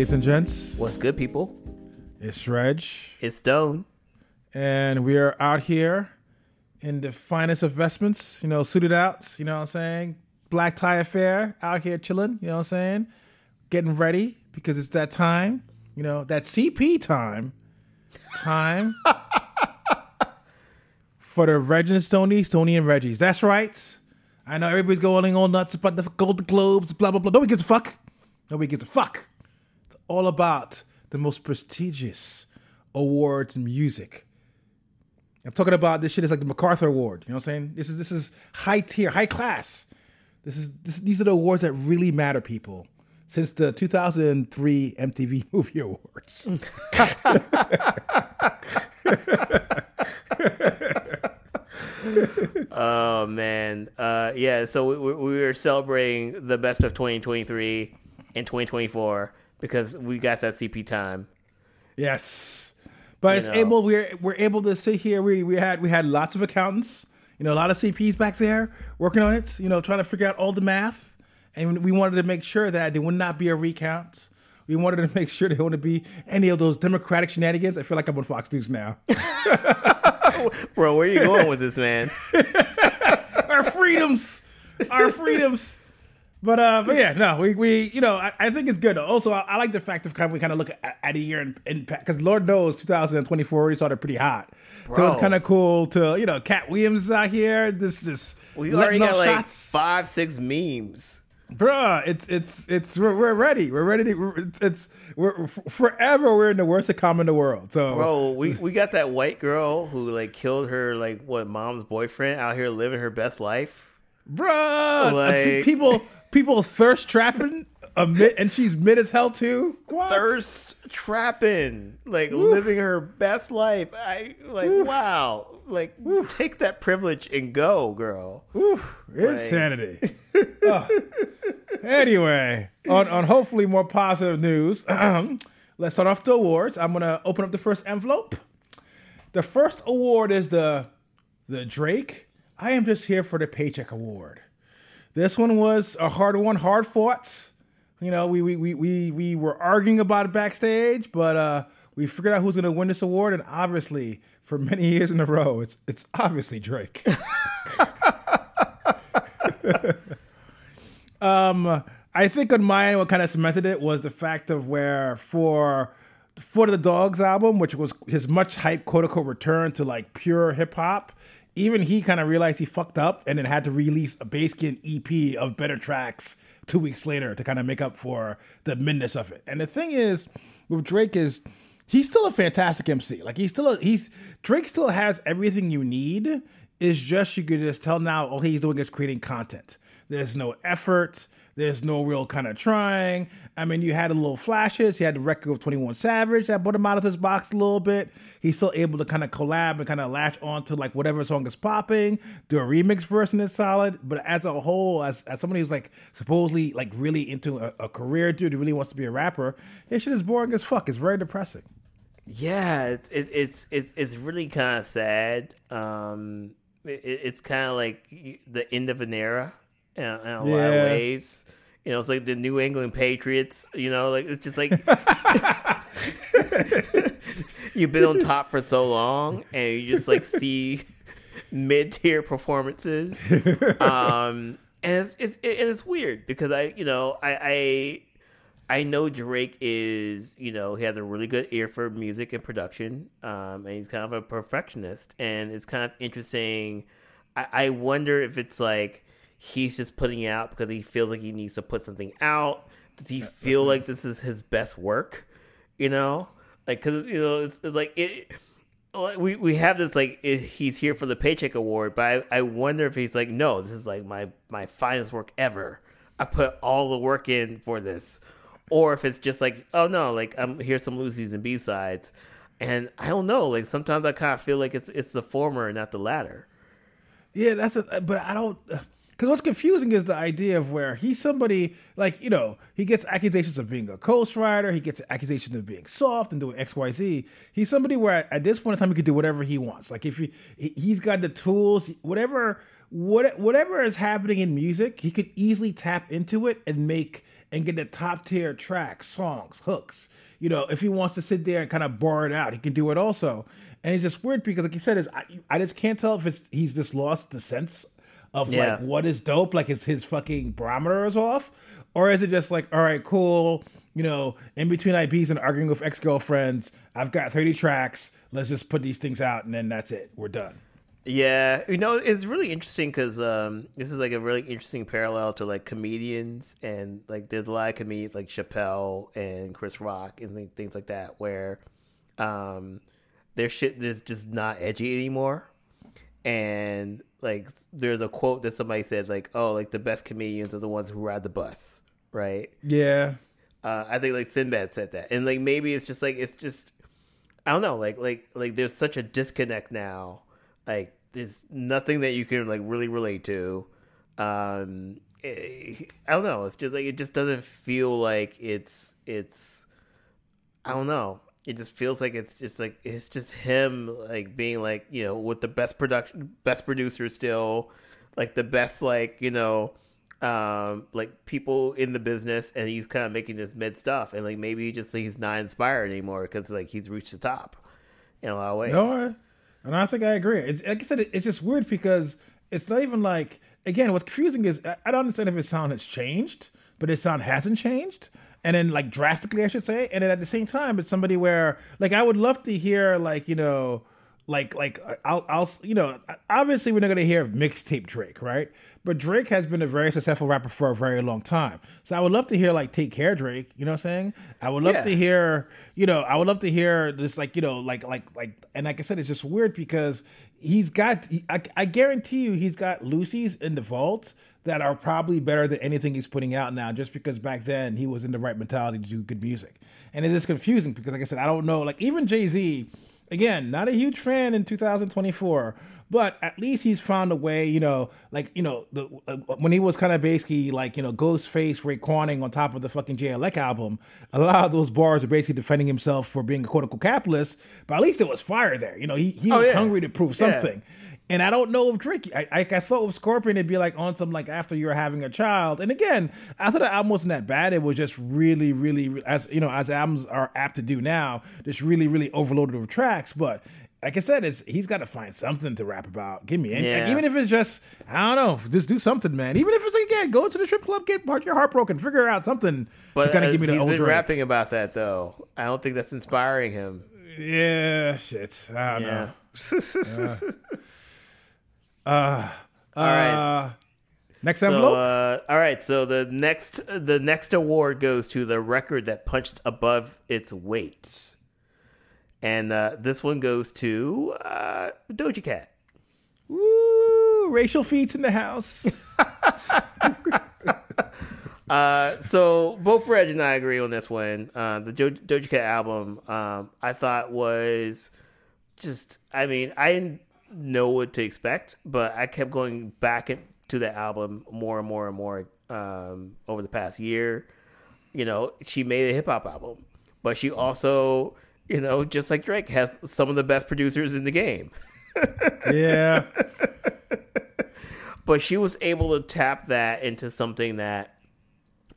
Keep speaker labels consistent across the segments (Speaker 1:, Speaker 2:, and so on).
Speaker 1: ladies and gents?
Speaker 2: What's good, people?
Speaker 1: It's Reg,
Speaker 2: It's Stone.
Speaker 1: and we are out here in the finest of vestments, you know, suited out, you know what I'm saying? Black tie affair, out here chilling, you know what I'm saying? Getting ready because it's that time, you know, that CP time. Time for the Reg and Stoney, Stoney and Reggie's. That's right. I know everybody's going all nuts about the Golden Globes, blah, blah, blah. Nobody gives a fuck. Nobody gives a fuck. All about the most prestigious awards in music. I'm talking about this shit is like the MacArthur Award. You know what I'm saying? This is this is high tier, high class. This is this, these are the awards that really matter, people. Since the 2003 MTV Movie Awards.
Speaker 2: Oh man, uh, yeah. So we, we were celebrating the best of 2023 and 2024 because we got that CP time.
Speaker 1: Yes, but it's
Speaker 2: know.
Speaker 1: able. We're we're able to sit here. We we had we had lots of accountants. You know, a lot of CPs back there working on it. You know, trying to figure out all the math, and we wanted to make sure that there would not be a recount. We wanted to make sure there wouldn't be any of those democratic shenanigans. I feel like I'm on Fox News now.
Speaker 2: Bro, where are you going with this, man?
Speaker 1: our freedoms, our freedoms. But uh, but yeah, no, we, we you know I, I think it's good. Also, I, I like the fact of kind of we kind of look at, at a year and because Lord knows 2024 already started pretty hot, so it's kind of cool to you know Katt Williams is out here. This just
Speaker 2: We already got like
Speaker 1: shots.
Speaker 2: five, six memes.
Speaker 1: bruh. It's it's it's we're, we're ready. We're ready to. We're, it's, it's we're f- forever. We're in the worst economy in the world. So
Speaker 2: Bro, we, we got that white girl who like killed her like what mom's boyfriend out here living her best life.
Speaker 1: bruh,
Speaker 2: Like-
Speaker 1: people people thirst trapping. A mid, and she's mid as hell too. What?
Speaker 2: Thirst trapping, like living her best life. I like wow, like take that privilege and go, girl.
Speaker 1: Insanity. Oh. Anyway, on, on hopefully more positive news, let's start off the awards. I'm gonna open up the first envelope. The first award is the the Drake. I am just here for the paycheck award. This one was a hard one, hard fought. You know, we we we we, we were arguing about it backstage, but uh, we figured out who's gonna win this award, and obviously, for many years in a row, it's it's obviously Drake. Um, I think on mine, what kind of cemented it was the fact of where for for the Dogs album, which was his much hyped quote unquote return to like pure hip hop, even he kind of realized he fucked up and then had to release a Baskin EP of better tracks two weeks later to kind of make up for the midness of it. And the thing is, with Drake is he's still a fantastic MC. Like he's still a, he's Drake still has everything you need. It's just you could just tell now all he's doing is creating content. There's no effort. There's no real kind of trying. I mean, you had a little flashes. He had the record of 21 Savage that put him out of his box a little bit. He's still able to kind of collab and kind of latch onto like whatever song is popping, do a remix version that's solid. But as a whole, as, as somebody who's like supposedly like really into a, a career dude who really wants to be a rapper, his shit is boring as fuck. It's very depressing.
Speaker 2: Yeah, it's it, it's it's it's really kind of sad. Um, it, it's kind of like the end of an era in, in a lot of ways. You know, it's like the New England Patriots. You know, like it's just like you've been on top for so long, and you just like see mid tier performances. Um, and it's it's it, and it's weird because I you know I. I I know Drake is, you know, he has a really good ear for music and production, um, and he's kind of a perfectionist. And it's kind of interesting. I, I wonder if it's like he's just putting it out because he feels like he needs to put something out. Does he feel like this is his best work? You know, like because you know it's, it's like it. We we have this like it, he's here for the paycheck award, but I, I wonder if he's like no, this is like my my finest work ever. I put all the work in for this, or if it's just like, oh no, like I'm here's some loosies and B sides, and I don't know. Like sometimes I kind of feel like it's it's the former and not the latter.
Speaker 1: Yeah, that's a, but I don't because what's confusing is the idea of where he's somebody like you know he gets accusations of being a ghostwriter, he gets accusations of being soft and doing X Y Z. He's somebody where at this point in time he could do whatever he wants. Like if he he- he's got the tools, whatever what whatever is happening in music, he could easily tap into it and make and get the top tier tracks, songs, hooks. You know, if he wants to sit there and kind of bar it out, he can do it also. And it's just weird because, like you said, is I, I just can't tell if it's he's just lost the sense of
Speaker 2: Yeah.
Speaker 1: like what is dope, like is his fucking barometer is off, or is it just like, all right, cool, you know, in between IBs and arguing with ex girlfriends, I've got thirty tracks. Let's just put these things out, and then that's it. We're done.
Speaker 2: Yeah, you know, it's really interesting because um, this is like a really interesting parallel to like comedians and like there's a lot of comedians like Chappelle and Chris Rock and th- things like that where um, their shit is just not edgy anymore. And like there's a quote that somebody said like, "Oh, like the best comedians are the ones who ride the bus," right?
Speaker 1: Yeah,
Speaker 2: Uh, I think like Sinbad said that, and like maybe it's just like it's just I don't know, like like like there's such a disconnect now. Like there's nothing that you can like really relate to. Um, eh, I don't know. It's just like it just doesn't feel like it's it's. I don't know. It just feels like it's just like it's just him like being like you know with the best production, best producer still, like the best like you know um like people in the business and he's kind of making this mid stuff and like maybe he just like, he's not inspired anymore because like he's reached the top in a lot of ways
Speaker 1: no, I- and I think I agree. It's like I said, it's just weird because it's not even like again. What's confusing is I I don't understand if his sound has changed, but his sound hasn't changed, and then like drastically, I should say. And then at the same time, it's somebody where like I would love to hear like you know like like I'll I'll you know obviously we're not gonna hear mixtape Drake right but Drake has been a very successful rapper for a very long time so I would love to hear like Take Care Drake you know what I'm saying I would love
Speaker 2: Yeah.
Speaker 1: to hear you know I would love to hear this like you know like like like and like I said it's just weird because he's got I, I guarantee you he's got loosies in the vault that are probably better than anything he's putting out now just because back then he was in the right mentality to do good music and it is confusing because like I said I don't know like even Jay Z again, not a huge fan in 2024, but at least he's found a way, you know, like, you know, the, uh, when he was kind of basically like, you know, Ghostface, Raekwon on top of the fucking JLX album, a lot of those bars are basically defending himself for being a quote unquote capitalist, but at least there was fire there. You know, he, he
Speaker 2: Oh,
Speaker 1: was
Speaker 2: yeah.
Speaker 1: hungry to prove
Speaker 2: Yeah.
Speaker 1: And I don't know if Drake. I, I, I thought with Scorpion it'd be like on some like after you're having a child. And again, I thought the album wasn't that bad. It was just really, really as you know as albums are apt to do now, just really, really overloaded with tracks. But like I said, it's he's got to find something to rap about. Give me any, like, even if it's just I don't know, just do something, man. Even if it's like again, go to the strip club, get part your heart broken, figure out something
Speaker 2: but
Speaker 1: to kind
Speaker 2: uh,
Speaker 1: of give me the
Speaker 2: he's
Speaker 1: old
Speaker 2: been
Speaker 1: Drake.
Speaker 2: rapping about that though i don't think that's inspiring him
Speaker 1: Yeah, shit. I don't
Speaker 2: yeah
Speaker 1: know. Uh,
Speaker 2: All right.
Speaker 1: uh, next
Speaker 2: So,
Speaker 1: envelope.
Speaker 2: uh, all right. So the next the next award goes to the record that punched above its weight, and uh, this one goes to uh, Doja Cat.
Speaker 1: Woo, racial feats in the house.
Speaker 2: Uh, so both Reg and I agree on this one. Uh, the Do- Doja Cat album, um, I thought was just. I mean, I didn't know what to expect, but I kept going back to the album more and more and more um, over the past year. You know, she made a hip hop album, but she also, you know, just like Drake, has some of the best producers in the game.
Speaker 1: yeah.
Speaker 2: but she was able to tap that into something that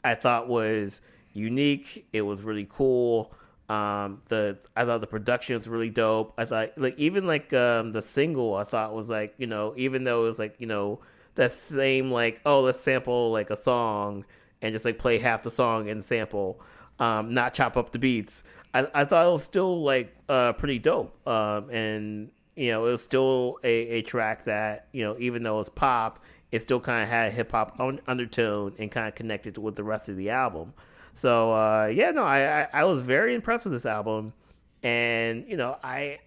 Speaker 2: I thought was unique. It was really cool. Um, the I thought the production was really dope. I thought like even like um the single I thought was like you know even though it was like you know that same like oh let's sample like a song and just like play half the song and sample um not chop up the beats. I I thought it was still like uh pretty dope. Um and you know, it was still a, a track that, you know, even though it's pop, it still kind of had a hip hop un- undertone and kind of connected with the rest of the album. So, uh, yeah, no, I, I, I was very impressed with this album. And, you know, I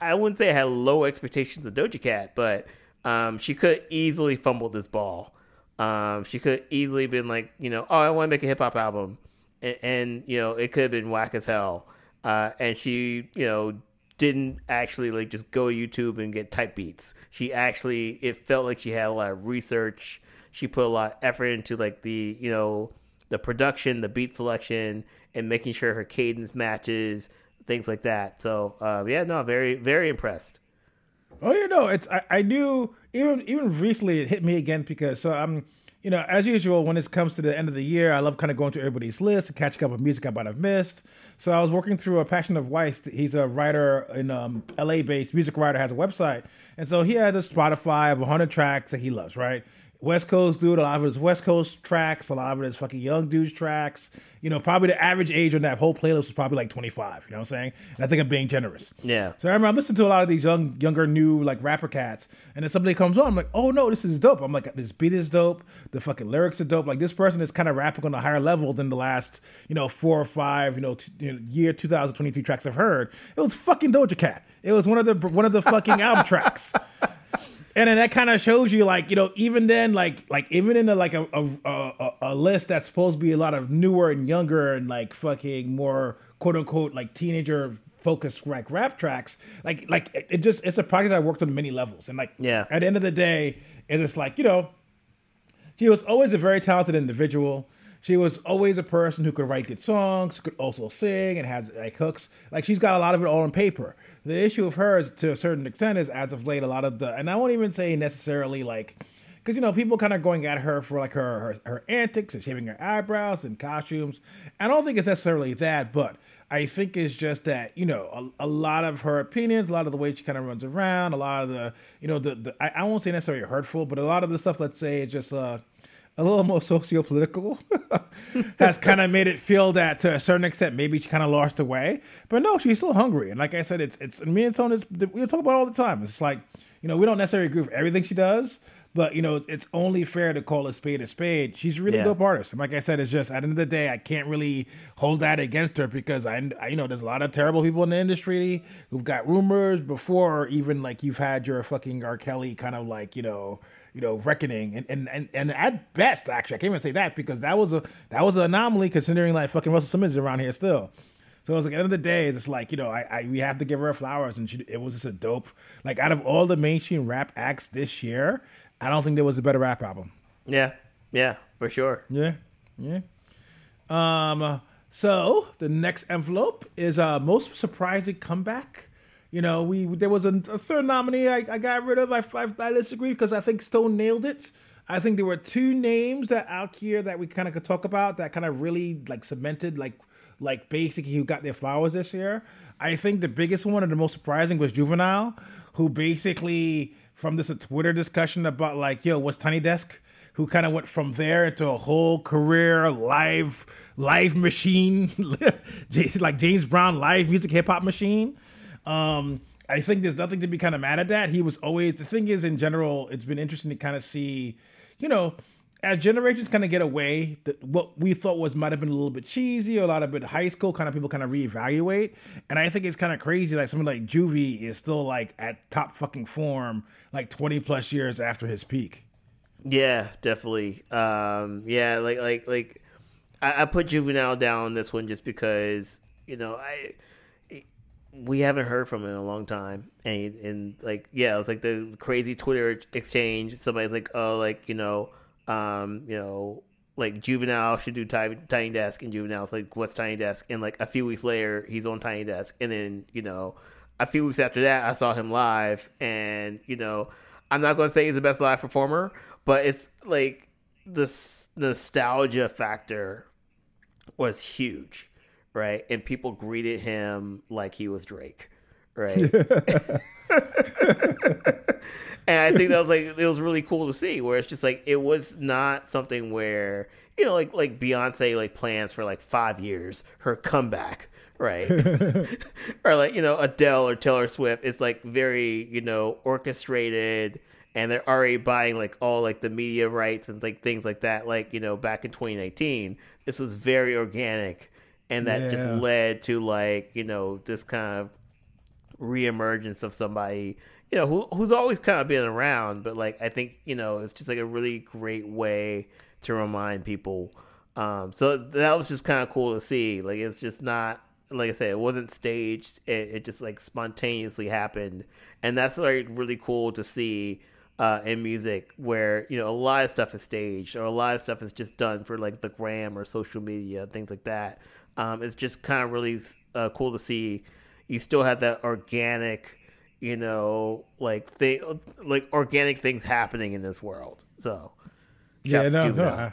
Speaker 2: I wouldn't say I had low expectations of Doja Cat, but um, she could easily fumble this ball. Um, she could easily been like, you know, oh, I want to make a hip hop album, and, and you know, it could have been whack as hell. Uh, and she, you know, didn't actually like just go YouTube and get type beats. She actually, it felt like she had a lot of research. She put a lot of effort into like the, you know, the production, the beat selection, and making sure her cadence matches, things like that. So, uh, yeah, no, very, very impressed.
Speaker 1: Oh, you know, it's I, I knew even even recently it hit me again because so I'm you know, as usual, when it comes to the end of the year, I love kind of going through everybody's list and catching up with music I might have missed. So I was working through a Passion of Weiss. He's a writer in um, LA based music writer, has a website. And so he has a Spotify of 100 tracks that he loves, right? West Coast dude, a lot of it is West Coast tracks, a lot of it is fucking young dudes tracks. You know, probably the average age on that whole playlist was probably like 25, you know what I'm saying? And I think I'm being generous.
Speaker 2: Yeah.
Speaker 1: So I remember I'm listening to a lot of these young, younger, new like rapper cats, and then somebody comes on, I'm like, oh no, this is dope. I'm like, this beat is dope. The fucking lyrics are dope. Like this person is kind of rapping on a higher level than the last, you know, four or five, you know, t- you know year 2023 tracks I've heard. It was fucking Doja Cat. It was one of the one of the fucking album tracks and then that kind of shows you like you know even then like like even in a, like a, a, a a list that's supposed to be a lot of newer and younger and like fucking more quote unquote like teenager focused like rap tracks like like it, it just it's a project that worked on many levels and like
Speaker 2: Yeah.
Speaker 1: at the end of the day it's just like you know she was always a very talented individual. She was always a person who could write good songs, could also sing, and has like hooks. Like she's got a lot of it all on paper. The issue of her, is, to a certain extent, is as of late, a lot of the, and I won't even say necessarily like, because you know people kind of going at her for like her, her her antics and shaving her eyebrows and costumes. I don't think it's necessarily that, but I think it's just that you know a, a lot of her opinions, a lot of the way she kind of runs around, a lot of the you know the, the I, I won't say necessarily hurtful, but a lot of the stuff, let's say, is just uh a little more socio-political has kind of made it feel that to a certain extent maybe she kind of lost her way. But no she's still hungry. And like i said it's it's me and Tony, we talk about it all the time. It's like you know we don't necessarily agree with everything she does but you know it's only fair to call a spade a spade. She's a really
Speaker 2: Yeah.
Speaker 1: dope artist. And like i said it's just at the end of the day i can't really hold that against her because I, I you know there's a lot of terrible people in the industry who've got rumors before even like you've had your fucking r. Kelly kind of like you know you know, reckoning, and and and, and at best, actually, I can't even say that because that was a that was an anomaly considering like fucking Russell Simmons is around here still. So it was like at the end of the day, it's just like you know, I, I we have to give her flowers, and she, it was just a dope. Like out of all the mainstream rap acts this year, I don't think there was a better rap album.
Speaker 2: Yeah. Yeah. For sure.
Speaker 1: Yeah, yeah. Um. So the next envelope is uh most surprising comeback. You know, we there was a, a third nominee I, I got rid of. I I, I disagree because I think Stone nailed it. I think there were two names that out here that we kind of could talk about that kind of really like cemented like like basically who got their flowers this year. I think the biggest one and the most surprising was Juvenile, who basically from this uh, Twitter discussion about like yo what's Tiny Desk who kind of went from there into a whole career live live machine like James Brown live music hip hop machine. Um, I think there's nothing to be kind of mad at that. He was always the thing is in general, it's been interesting to kind of see, you know, as generations kind of get away, that what we thought was might have been a little bit cheesy or a lot of bit high school, kind of people kind of reevaluate. And I think it's kind of crazy that someone like Juvie is still like at top fucking form, like 20 plus years after his peak.
Speaker 2: Yeah, definitely. Um, yeah, like like like I, I put Juvenile down on this one just because you know I we haven't heard from him in a long time, and and like yeah, it was like the crazy Twitter exchange. Somebody's like, oh, like you know, um, you know. Like juvenile should do tiny, tiny desk, and juvenile's like, "What's tiny desk?" And like a few weeks later, he's on tiny desk, and then you know, a few weeks after that, I saw him live, and you know, I'm not going to say he's the best live performer, but it's like the s- nostalgia factor was huge, right? And people greeted him like he was Drake, right? and I think that was like it was really cool to see where it's just like it was not something where you know like like Beyonce like plans for like five years her comeback right or like you know Adele or Taylor Swift it's like very you know orchestrated and they're already buying like all like the media rights and like things like that like you know back in 2019 this was very organic and that just led to like you know this kind of reemergence of somebody you know who who's always kind of been around but like i think you know it's just like a really great way to remind people. Um so that was just kind of cool to see. Like it's just not like i said it wasn't staged. It, it just like spontaneously happened. And that's like really cool to see uh, in music where you know a lot of stuff is staged or a lot of stuff is just done for like the gram or social media things like that um, it's just kind of really uh, cool to see you still have that organic you know like thing like organic things happening in this world so
Speaker 1: yeah, no, no.
Speaker 2: Juvenile.
Speaker 1: I-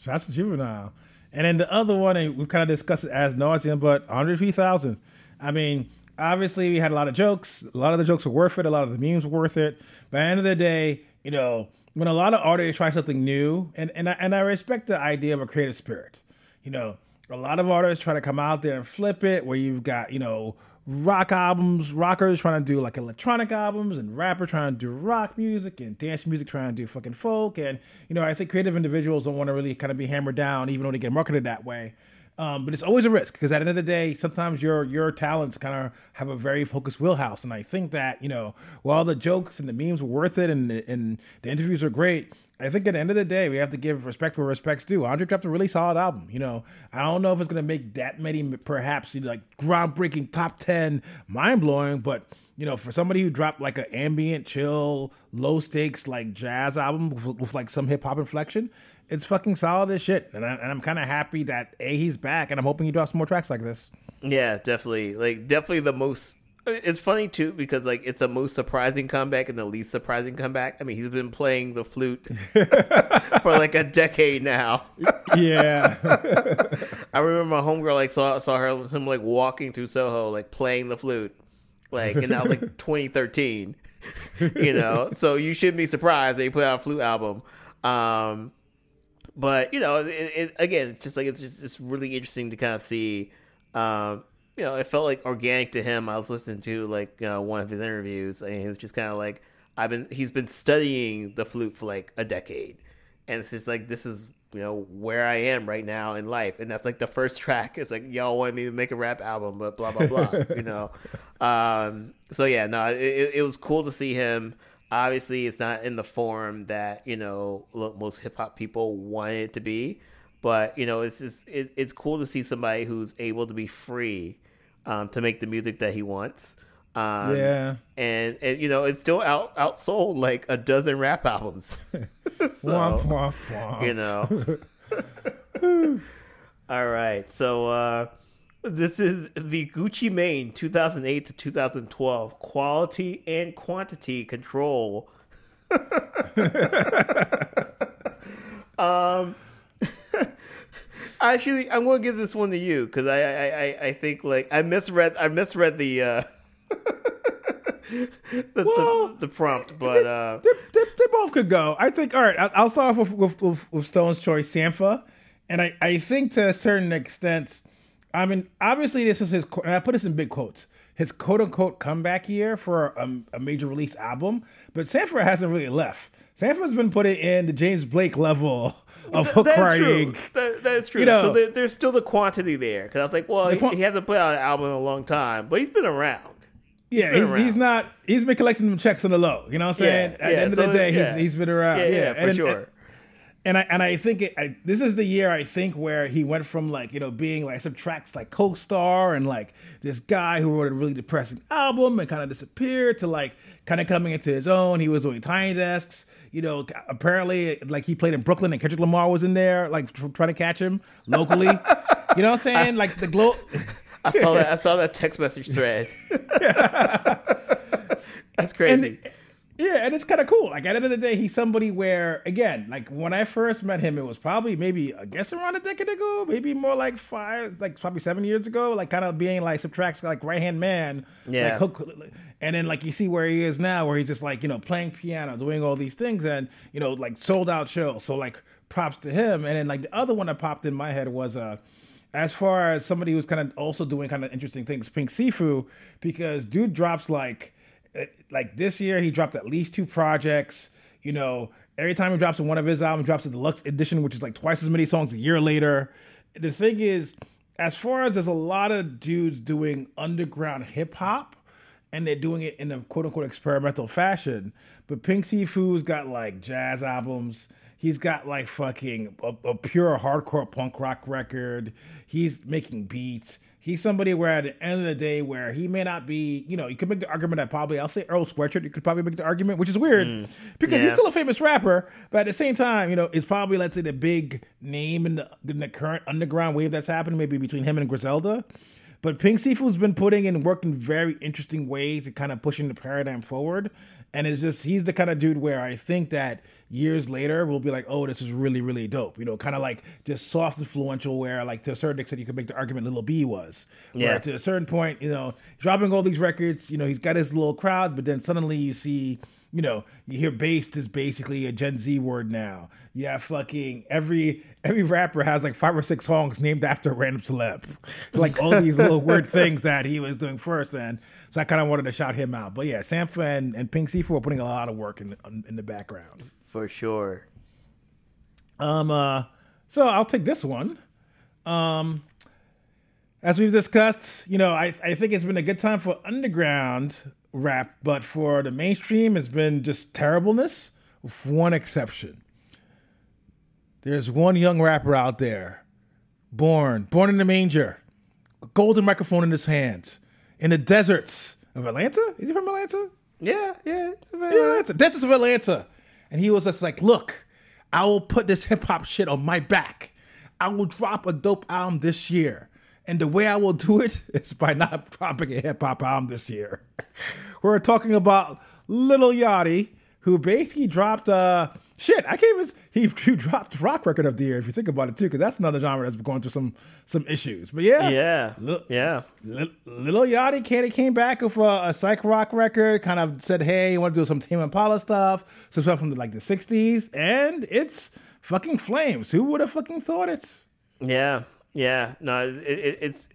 Speaker 1: Shouts Juvenile. And then the other one, and we've kind of discussed it as nauseum, but Andre 3000. I mean, obviously we had a lot of jokes. A lot of the jokes were worth it. A lot of the memes were worth it. But at the end of the day, you know, when a lot of artists try something new, and, and, I, and I respect the idea of a creative spirit. You know, a lot of artists try to come out there and flip it, where you've got, you know, rock albums, rockers trying to do like electronic albums, and rapper trying to do rock music, and dance music trying to do fucking folk. And, you know, I think creative individuals don't want to really kind of be hammered down, even though they get marketed that way. Um, but it's always a risk because at the end of the day, sometimes your your talents kind of have a very focused wheelhouse, and I think that you know, while the jokes and the memes were worth it, and the, and the interviews are great, I think at the end of the day, we have to give respect where respect's due. Andre dropped a really solid album. You know, I don't know if it's gonna make that many, perhaps you know, like groundbreaking top ten, mind blowing, but you know, for somebody who dropped like an ambient, chill, low stakes like jazz album with, with like some hip hop inflection, it's fucking solid as shit. And, I, and I'm kind of happy that a he's back, and I'm hoping he drops more tracks like this.
Speaker 2: Yeah, definitely. Like definitely the most it's funny too because like it's a most surprising comeback and the least surprising comeback. I mean, he's been playing the flute for like a decade now.
Speaker 1: Yeah,
Speaker 2: I remember my homegirl like saw saw her him like walking through Soho like playing the flute. Like and that was like 2013. You know, so you shouldn't be surprised they put out a flute album. Um but you know, it, it, again, it's just like it's just it's really interesting to kind of see. Um, you know, it felt like organic to him. I was listening to like uh, one of his interviews, and he was just kind of like, "I've been." He's been studying the flute for like a decade, and it's just like this is you know where I am right now in life, and that's like the first track. It's like y'all want me to make a rap album, but blah blah blah. you know, um, so yeah, no, it, it, it was cool to see him. Obviously, it's not in the form that you know most hip hop people want it to be, but you know, it's just it, it's cool to see somebody who's able to be free um, to make the music that he wants. Um,
Speaker 1: yeah.
Speaker 2: and and you know, it's still out outsold like a dozen rap albums. so,
Speaker 1: Womp, womp, womp.
Speaker 2: you know. All right. So uh this is the Gucci Mane 2008 to 2012 quality and quantity control. um Actually, I'm going to give this one to you because I, I, I, I think like I misread I misread the uh, the,
Speaker 1: Well-
Speaker 2: the the prompt, but uh,
Speaker 1: they, they, they both could go. I think. All right, I'll, I'll start off with, with, with, with Stone's choice, Sampha, and I, I think to a certain extent, I mean, obviously this is his. and I put this in big quotes. His quote unquote comeback year for a, a major release album, but Sampha hasn't really left. Sampha's been putting in the James Blake level of hook
Speaker 2: that's true. That, that's true.
Speaker 1: You know-
Speaker 2: so there, there's still the quantity there because I was like, well, he, he hasn't put out an album in a long time, but he's been around.
Speaker 1: Yeah, he's, he's not. He's been collecting them checks on the low. You know what I'm saying?
Speaker 2: Yeah,
Speaker 1: At
Speaker 2: yeah,
Speaker 1: the end of
Speaker 2: so,
Speaker 1: the day,
Speaker 2: yeah.
Speaker 1: he's, he's been around.
Speaker 2: Yeah,
Speaker 1: Yeah,
Speaker 2: yeah, for
Speaker 1: and,
Speaker 2: sure.
Speaker 1: And, and I and I think it, I, this is the year I think where he went from like you know being like some tracks like co-star and like this guy who wrote a really depressing album and kind of disappeared to like kind of coming into his own. He was doing tiny desks. You know, apparently like he played in Brooklyn and Kendrick Lamar was in there like tr- trying to catch him locally. you know what I'm saying? Like the glow.
Speaker 2: I saw that. I saw that text message thread. That's crazy.
Speaker 1: And yeah, and it's kind of cool. Like at the end of the day, he's somebody where again, like when I first met him, it was probably maybe I guess around a decade ago, maybe more like five, like probably seven years ago. Like kind of being like SBTRKT's like right hand man.
Speaker 2: Yeah.
Speaker 1: Like, hook, and then like you see where he is now, where he's just like you know playing piano, doing all these things, and you know like sold out show. So like props to him. And then like the other one that popped in my head was uh as far as somebody who's kind of also doing kind of interesting things, Pink Siifu, because dude drops like eh, like this year he dropped at least two projects. You know, every time he drops one of his albums, drops a deluxe edition, which is like twice as many songs a year later. The thing is, as far as there's a lot of dudes doing underground hip hop, and they're doing it in a quote unquote experimental fashion. But Pink Siifu's got like jazz albums. He's got like fucking a, a pure hardcore punk rock record. He's making beats. He's somebody where at the end of the day, where he may not be, you know, you could make the argument that probably I'll say Earl Sweatshirt. You could probably make the argument, which is weird mm. because he's still a famous rapper, but at the same time, you know, it's probably let's say the big name in the in the current underground wave that's happening, maybe between him and Griselda. But Pink Siifu's been putting in work in very interesting ways and kind of pushing the paradigm forward. And it's just he's the kind of dude where I think that years later we'll be like, oh, this is really really dope. You know, kind of like just soft influential. Where like to a certain extent you could make the argument Lil B was. Where
Speaker 2: Yeah.
Speaker 1: To a certain point, you know, dropping all these records, you know, he's got his little crowd, but then suddenly you see. You know, you hear based is basically a Gen Z word now. Yeah, fucking every every rapper has like five or six songs named after a random celeb. Like all these little weird things that he was doing first, and so I kind of wanted to shout him out. But yeah, Sampha and, and Pink Siifu were putting a lot of work in in the background.
Speaker 2: For sure.
Speaker 1: Um, uh, so I'll take this one. Um, as we've discussed, you know, I, I think it's been a good time for underground rap, but for the mainstream, it's been just terribleness, with one exception. There's one young rapper out there, born, born in the manger, a golden microphone in his hands, in the deserts of Atlanta. Is he from Atlanta?
Speaker 2: Yeah, yeah. It's a very,
Speaker 1: Yeah, it's the deserts of Atlanta. And he was just like, look, I will put this hip hop shit on my back. I will drop a dope album this year. And the way I will do it is by not dropping a hip hop album this year. We're talking about Lil Yachty, who basically dropped uh shit. I can't even he, he dropped rock record of the year if you think about it too, because that's another genre that's going through some some issues. But yeah,
Speaker 2: yeah.
Speaker 1: Look-
Speaker 2: Yeah.
Speaker 1: Lil Lil Yachty came, came back with a, a psych rock record, kind of said, hey, you want to do some Tame Impala stuff, some stuff from the, like the 60s, and it's fucking flames. Who would have fucking thought it?
Speaker 2: Yeah, yeah. No, it, it, it's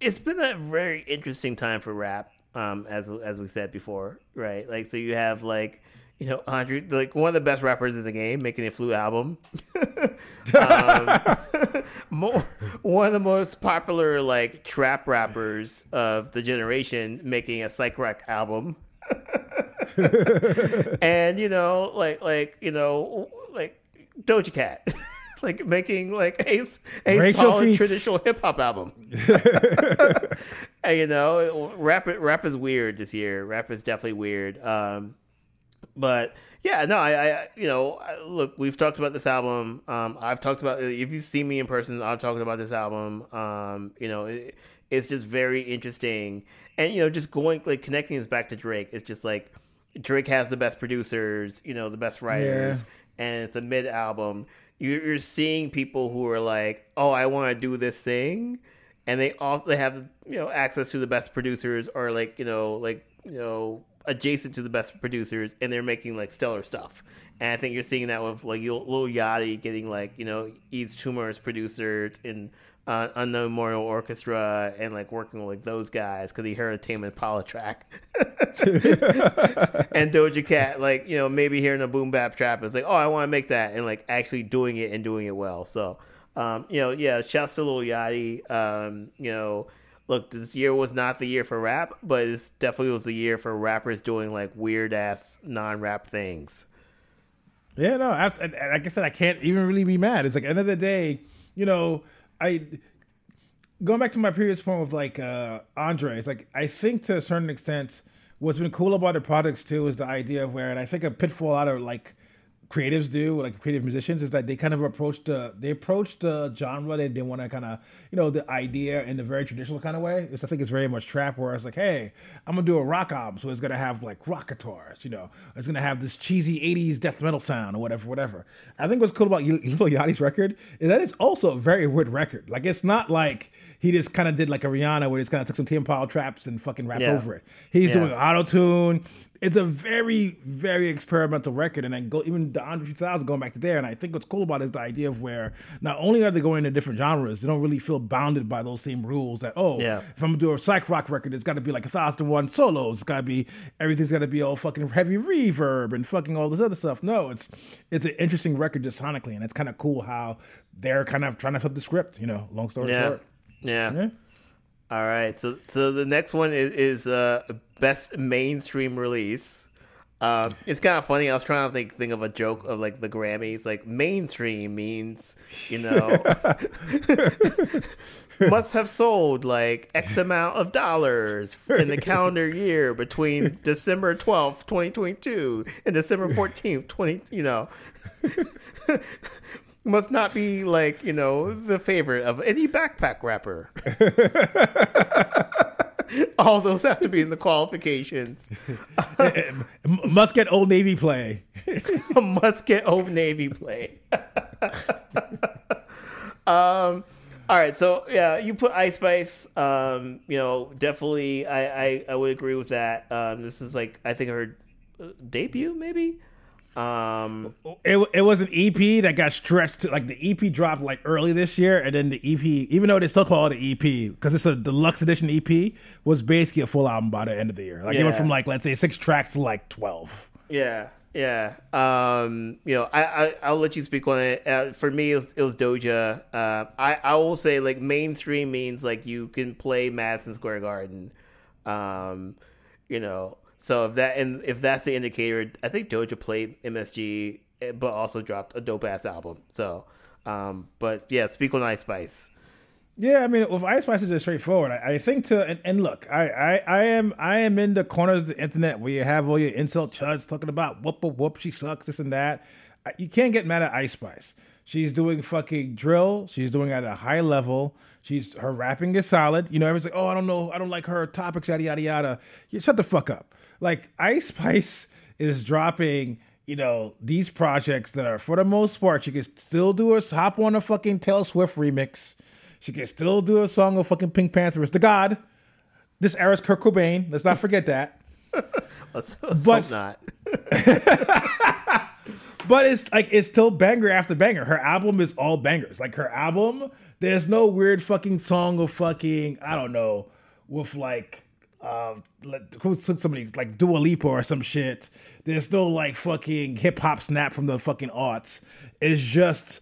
Speaker 2: it's been a very interesting time for rap, um, as as we said before, right? Like, so you have like you know Andre, like one of the best rappers in the game, making a flute album. um, more one of the most popular like trap rappers of the generation, making a psych rock album. and you know, like like you know, like Doja Cat, like making like a a solid traditional hip hop album. and you know, rap rap is weird this year. Rap is definitely weird. Um, but yeah, no, I, I you know, I- look, we've talked about this album. Um, I've talked about if you see me in person, I'm talking about this album. Um, you know, it, it's just very interesting, and you know, just going like connecting this back to Drake. It's just like Drake has the best producers, you know, the best writers, and it's a mid album. You're, you're seeing people who are like, oh, I want to do this thing, and they also have you know access to the best producers or like you know like you know adjacent to the best producers and they're making like stellar stuff and i think you're seeing that with like Lil Yachty getting like you know Ease Tumor's producers in uh, Unknown Mortal Orchestra and like working with like those guys because he heard a Tame Impala track and Doja Cat, like you know, maybe hearing a boom bap trap, it's like, oh, I want to make that, and like actually doing it and doing it well. So, um, you know, yeah, shouts to Lil Yachty. Um, you know, look, this year was not the year for rap, but it definitely was the year for rappers doing like weird ass non rap things.
Speaker 1: Yeah, no, I, and like I said, I can't even really be mad. It's like end of the day, you know, I going back to my previous point with like uh Andre, it's like I think to a certain extent, what's been cool about the products too is the idea of where, and I think a pitfall lot of like creatives do, like creative musicians, is that they kind of approach the they approach the genre they they want to kind of you know the idea in the very traditional kind of way. It's, I think it's very much trap where it's like, hey, I'm gonna do a rock album, so it's gonna have like rock guitars, you know, it's gonna have this cheesy '80s death metal sound or whatever, whatever. I think what's cool about Lil Yachty's record is that it's also a very weird record. Like it's not like he just kind of did like a Rihanna where he just kind of took some Tame Impala traps and fucking rapped
Speaker 2: Yeah.
Speaker 1: over it. He's
Speaker 2: Yeah.
Speaker 1: doing auto tune. It's a very, very experimental record, and I go even the Andre 3000 going back to there. And I think what's cool about it is the idea of where not only are they going into different genres, they don't really feel bounded by those same rules. That oh,
Speaker 2: Yeah.
Speaker 1: if I'm gonna do a psych rock record, it's got to be like a thousand and one solos. It's got to be everything's got to be all fucking heavy reverb and fucking all this other stuff. No, it's it's an interesting record just sonically, and it's kind of cool how they're kind of trying to flip the script. You know, long story
Speaker 2: Yeah,
Speaker 1: short.
Speaker 2: Yeah.
Speaker 1: Yeah.
Speaker 2: All right, so so the next one is, is uh best mainstream release. Um, it's kind of funny. I was trying to think think of a joke of like the Grammys. Like mainstream means, you know, must have sold like X amount of dollars in the calendar year between December twelfth, twenty twenty two, and December fourteenth, twenty. You know, must not be like you know the favorite of any backpack rapper. All those have to be in the qualifications.
Speaker 1: Must get Old Navy play.
Speaker 2: Must get Old Navy play. um. All right, so yeah, you put Ice Spice. Um, you know, definitely, I, I, I would agree with that. Um, this is like I think her debut, maybe. Um,
Speaker 1: it it was an EP that got stretched. To, like the EP dropped like early this year, and then the EP, even though they still call it an EP because it's a deluxe edition EP, was basically a full album by the end of the year. Like it went from like let's say six tracks to like twelve.
Speaker 2: Yeah, yeah. Um, you know, I, I I'll let you speak on it. Uh, for me, it was, it was Doja. Uh, I I will say like mainstream means like you can play Madison Square Garden. Um, you know, so if that and if that's the indicator, I think Doja played MSG, eh, but also dropped a dope ass album. So, um, but yeah, speak on Ice Spice.
Speaker 1: Yeah, I mean, with Ice Spice is just straightforward. I, I think to and, and look, I, I I am I am in the corners of the internet where you have all your insult chuds talking about whoop whoop whoop she sucks this and that. You can't get mad at Ice Spice. She's doing fucking drill. She's doing at a high level. She's her rapping is solid. You know, everyone's like, oh, I don't know, I don't like her topics, yada yada yada. You shut the fuck up. Like Ice Spice is dropping. You know these projects that are for the most part, she can still do a hop on a fucking Taylor Swift remix. She can still do a song of fucking Pink Panther. It's the God. This era's Kurt Cobain. Let's not forget that.
Speaker 2: Let's, let's
Speaker 1: But-
Speaker 2: hope not.
Speaker 1: But it's like it's still banger after banger. Her album is all bangers. Like her album, there's no weird fucking song of fucking I don't know with like uh somebody like Dua Lipa or some shit. There's no like fucking hip hop snap from the fucking aughts. It's just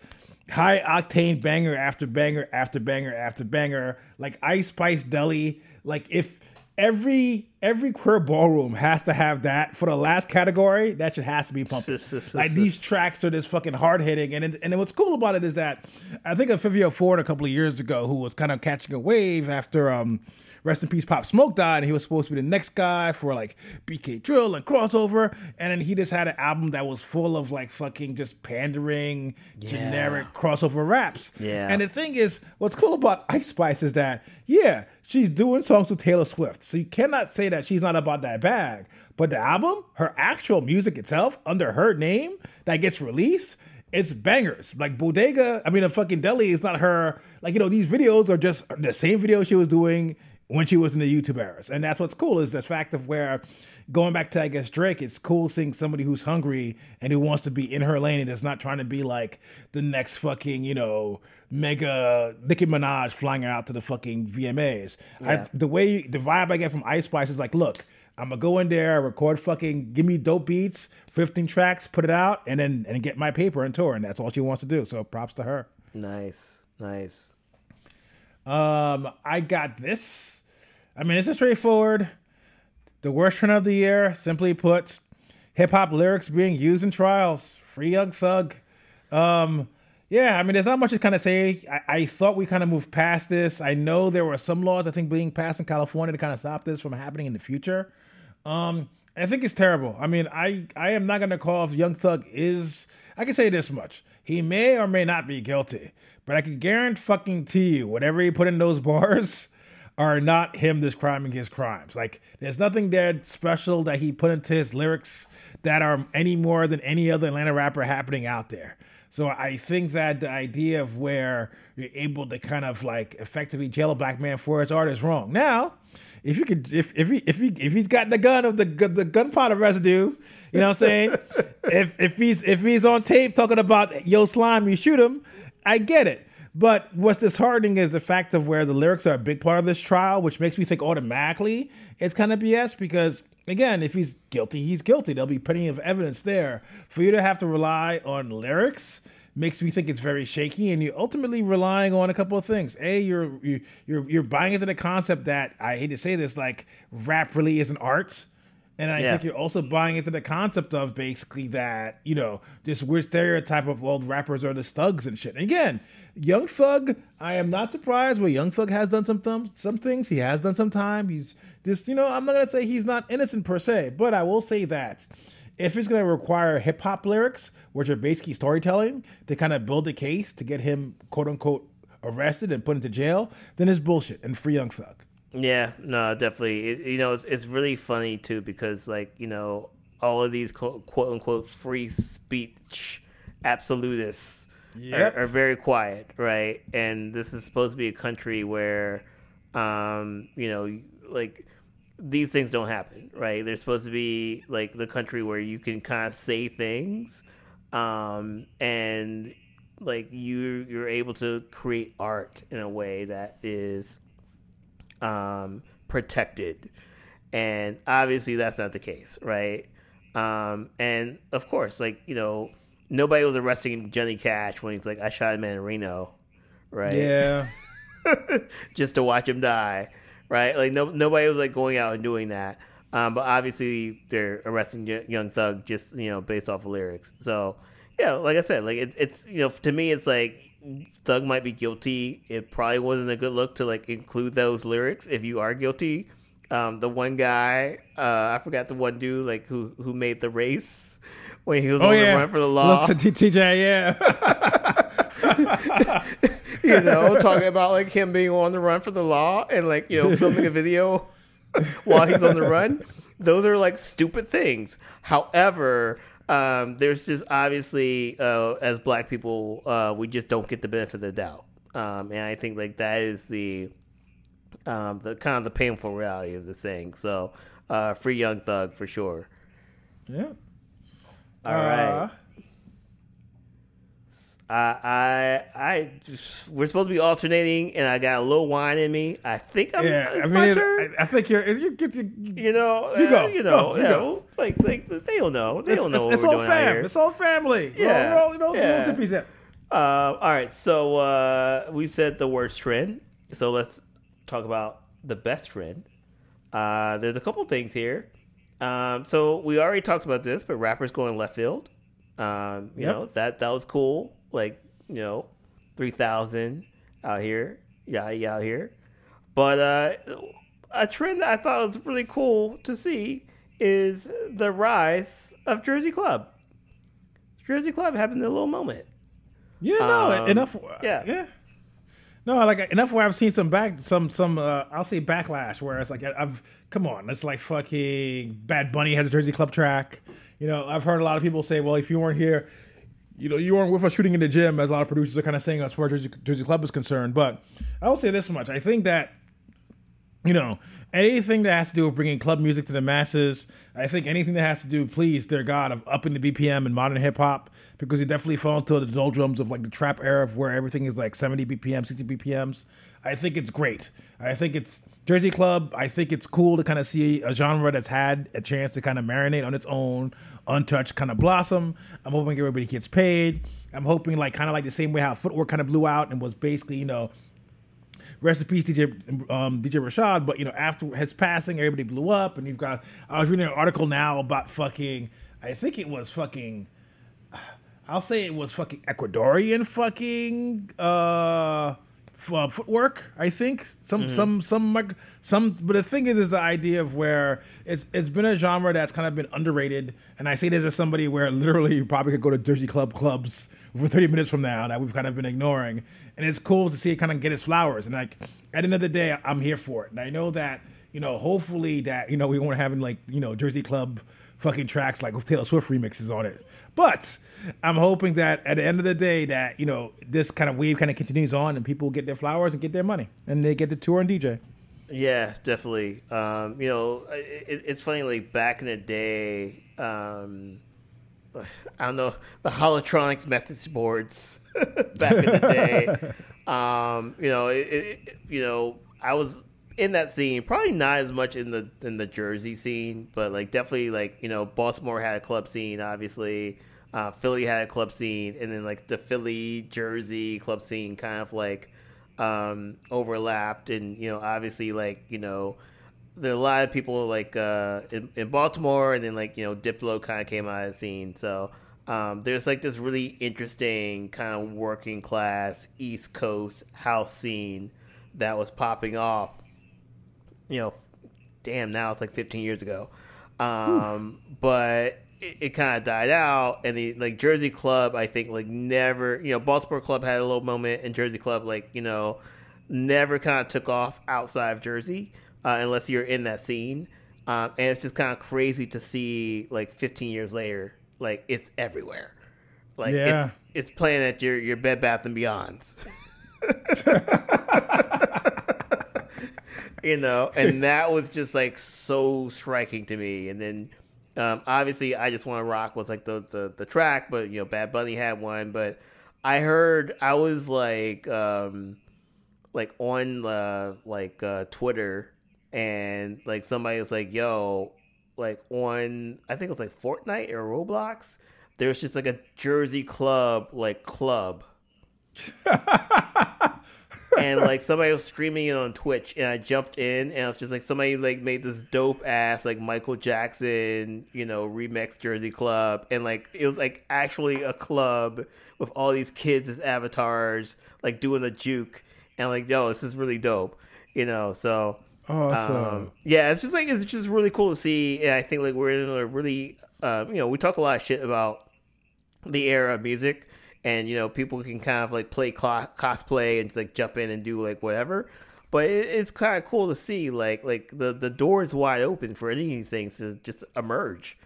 Speaker 1: high octane banger after banger after banger after banger. Like Ice Spice Deli. Like if every every queer ballroom has to have that for the last category, that should has to be pumping. like these tracks are just fucking hard hitting, and it- and what's cool about it is that I think of Fivio Foreign a couple of years ago who was kind of catching a wave after um. Rest in peace, Pop Smoke died, and he was supposed to be the next guy for like BK Drill and crossover, and then he just had an album that was full of like fucking just pandering, generic crossover raps.
Speaker 2: Yeah.
Speaker 1: and the thing is, what's cool about Ice Spice is that yeah, she's doing songs with Taylor Swift, so you cannot say that she's not about that bag. But the album, her actual music itself, under her name that gets released, it's bangers. Like Bodega, I mean, a fucking deli is not her. Like you know, these videos are just the same video she was doing when she was in the YouTube era. and that's what's cool is the fact of where. Going back to I guess Drake, it's cool seeing somebody who's hungry and who wants to be in her lane and is not trying to be like the next fucking you know mega Nicki Minaj flying out to the fucking VMAs. I, the way the vibe I get from Ice Spice is like, look, I'm gonna go in there, record fucking, give me dope beats, 15 tracks, put it out, and then and get my paper and tour, and that's all she wants to do. So props to her.
Speaker 2: Nice, nice.
Speaker 1: Um, I got this. I mean, this is straightforward. The worst trend of the year, simply put, hip hop lyrics being used in trials. Free Young Thug. Um, yeah, I mean, there's not much to kind of say. I, I thought we kind of moved past this. I know there were some laws I think being passed in California to kind of stop this from happening in the future. Um, I think it's terrible. I mean, I I am not gonna call if Young Thug is. I can say this much: he may or may not be guilty, but I can guarantee fucking to you, whatever he put in those bars are not him describing his crimes. Like, there's nothing there special that he put into his lyrics that are any more than any other Atlanta rapper happening out there. So I think that the idea of where you're able to kind of like effectively jail a black man for his art is wrong. Now, if you could, if if he if he if he's got the gun of the the gunpowder residue, you know what I'm saying? if if he's if he's on tape talking about yo slime, you shoot him. I get it. But what's disheartening is the fact of where the lyrics are a big part of this trial, which makes me think automatically it's kind of BS because again, if he's guilty, he's guilty. There'll be plenty of evidence there. For you to have to rely on lyrics makes me think it's very shaky, and you're ultimately relying on a couple of things. A, you're you- you're you're buying into the concept that I hate to say this, like rap really is an art. And I
Speaker 2: Yeah.
Speaker 1: think you're also buying into the concept of basically that, you know, this weird stereotype of well, rappers are the thugs and shit. And again, Young Thug, I am not surprised where Young Thug has done some thum- some things. He has done some time. He's just, you know, I'm not gonna say he's not innocent per se, but I will say that if it's gonna require hip hop lyrics, which are basically storytelling, to kind of build a case to get him quote unquote arrested and put into jail, then it's bullshit and free Young Thug.
Speaker 2: Yeah, no, definitely. It, you know, it's it's really funny too because like you know all of these quote, quote unquote free speech absolutists
Speaker 1: Yep.
Speaker 2: are, are very quiet, right? And this is supposed to be a country where, um, you know, like these things don't happen, right? They're supposed to be like the country where you can kind of say things, um, and like you you're able to create art in a way that is um, protected, and obviously that's not the case, right? Um, and of course, like you know, nobody was arresting Johnny Cash when he's like, "I shot a man in Reno," right?
Speaker 1: Yeah.
Speaker 2: just to watch him die, right? Like no, nobody was like going out and doing that. Um, but obviously they're arresting Young Thug just you know based off of lyrics. So yeah, like I said, like it's it's you know to me it's like Thug might be guilty. It probably wasn't a good look to like include those lyrics if you are guilty. Um, the one guy, uh, I forgot the one dude like who who made the race when he was
Speaker 1: Oh
Speaker 2: on
Speaker 1: yeah.
Speaker 2: the run for the law.
Speaker 1: TJ, yeah.
Speaker 2: you know, talking about like him being on the run for the law and like, you know, filming a video while he's on the run. Those are like stupid things. However, um, there's just obviously, uh, as black people, uh, we just don't get the benefit of the doubt. Um, and I think like that is the, um, the kind of the painful reality of the thing. So, uh, free young thug for sure.
Speaker 1: yeah.
Speaker 2: All right.
Speaker 1: Uh,
Speaker 2: I, I, just, we're supposed to be alternating, and I got a little wine in me. I think I'm.
Speaker 1: yeah.
Speaker 2: it's
Speaker 1: I
Speaker 2: my
Speaker 1: mean,
Speaker 2: turn.
Speaker 1: I, I think you're. You get you,
Speaker 2: you know,
Speaker 1: You
Speaker 2: uh,
Speaker 1: go.
Speaker 2: you know,
Speaker 1: Go. You
Speaker 2: you
Speaker 1: go.
Speaker 2: know, like, like they don't know. They
Speaker 1: it's,
Speaker 2: don't know
Speaker 1: it's,
Speaker 2: what
Speaker 1: it's
Speaker 2: we're
Speaker 1: all
Speaker 2: doing
Speaker 1: fam. It's all family.
Speaker 2: Yeah.
Speaker 1: Roll, roll, you know,
Speaker 2: Yeah. Uh, all right, so uh, we said the worst trend. So let's talk about the best trend. Uh, there's a couple things here. Um, so we already talked about this, but rappers going left field. Um, you
Speaker 1: Yep.
Speaker 2: know that that was cool. Like you know, three thousand out here, yeah, yeah, out here. But uh, a trend that I thought was really cool to see is the rise of Jersey Club. Jersey Club happened in a little moment.
Speaker 1: Yeah, no,
Speaker 2: Um,
Speaker 1: enough.
Speaker 2: yeah.
Speaker 1: yeah. No, like enough where I've seen some back, some, some. Uh, I'll say backlash where it's like I've come on, it's like fucking Bad Bunny has a Jersey Club track. You know, I've heard a lot of people say, well, if you weren't here, you know, you weren't with us shooting in the gym, as a lot of producers are kind of saying as far as Jersey, Jersey Club is concerned. But I will say this much: I think that you know, anything that has to do with bringing club music to the masses, I think anything that has to do, please, dear God, of upping the BPM in modern hip hop, because you definitely fall into the doldrums of like the trap era of where everything is like 70 BPM, 60 BPMs. I think it's great. I think it's Jersey Club. I think it's cool to kind of see a genre that's had a chance to kind of marinate on its own, untouched, kind of blossom. I'm hoping everybody gets paid. I'm hoping like kind of like the same way how Footwork kind of blew out and was basically, you know, peace, DJ um, DJ Rashad. But you know, after his passing, everybody blew up, and you've got. I was reading an article now about fucking. I think it was fucking. I'll say it was fucking Ecuadorian fucking uh, uh, footwork. I think some some some mic- some. But the thing is, is the idea of where it's it's been a genre that's kind of been underrated, and I say this as somebody where literally you probably could go to Jersey Club clubs for 30 minutes from now that we've kind of been ignoring. And it's cool to see it kind of get its flowers. And like at the end of the day, I'm here for it. And I know that, you know, hopefully that, you know, we won't having like, you know, Jersey Club fucking tracks like with Taylor Swift remixes on it. But I'm hoping that at the end of the day that, you know, this kind of wave kind of continues on and people get their flowers and get their money and they get the tour and DJ.
Speaker 2: Yeah, definitely. Um, you know, it, it's funny. Like back in the day, um, I don't know the Hollertronix message boards back in the day. um, you know, it, it, you know, I was in that scene. Probably not as much in the in the Jersey scene, but like definitely like you know, Baltimore had a club scene, obviously. Uh, Philly had a club scene, and then like the Philly Jersey club scene kind of like um, overlapped, and you know, obviously, like you know, there are a lot of people like uh, in, in Baltimore, and then like you know, Diplo kind of came out of the scene. So um, there's like this really interesting kind of working class East Coast house scene that was popping off. You know, damn, now it's like 15 years ago. Um, but it, it kind of died out, and the like Jersey Club, I think, like never, you know, Baltimore Club had a little moment, and Jersey Club, like you know, never kind of took off outside of Jersey. uh, unless you're in that scene. Um, and it's just kind of crazy to see like 15 years later, like it's everywhere. Like
Speaker 1: Yeah.
Speaker 2: it's it's playing at your your Bed Bath and Beyonds. you know, and that was just like so striking to me. And then um, obviously, I just want to rock was like the, the the track, but you know, Bad Bunny had one. But I heard I was like um, like on uh, like uh, Twitter, and like somebody was like, "Yo." Like on, I think it was like Fortnite or Roblox. There's just like a Jersey club, like club, and like somebody was streaming it on Twitch, and I jumped in, and I was just like somebody like made this dope ass like Michael Jackson, you know, remix Jersey Club, and like it was like actually a club with all these kids as avatars, like doing a juke, and like yo, this is really dope, you know. So
Speaker 1: Awesome.
Speaker 2: um, yeah, it's just like it's just really cool to see, and I think like we're in a really, um, you know, we talk a lot of shit about the era of music and you know people can kind of like play cosplay and like jump in and do like whatever. But it, it's kind of cool to see like like the the door is wide open for any of these things to just emerge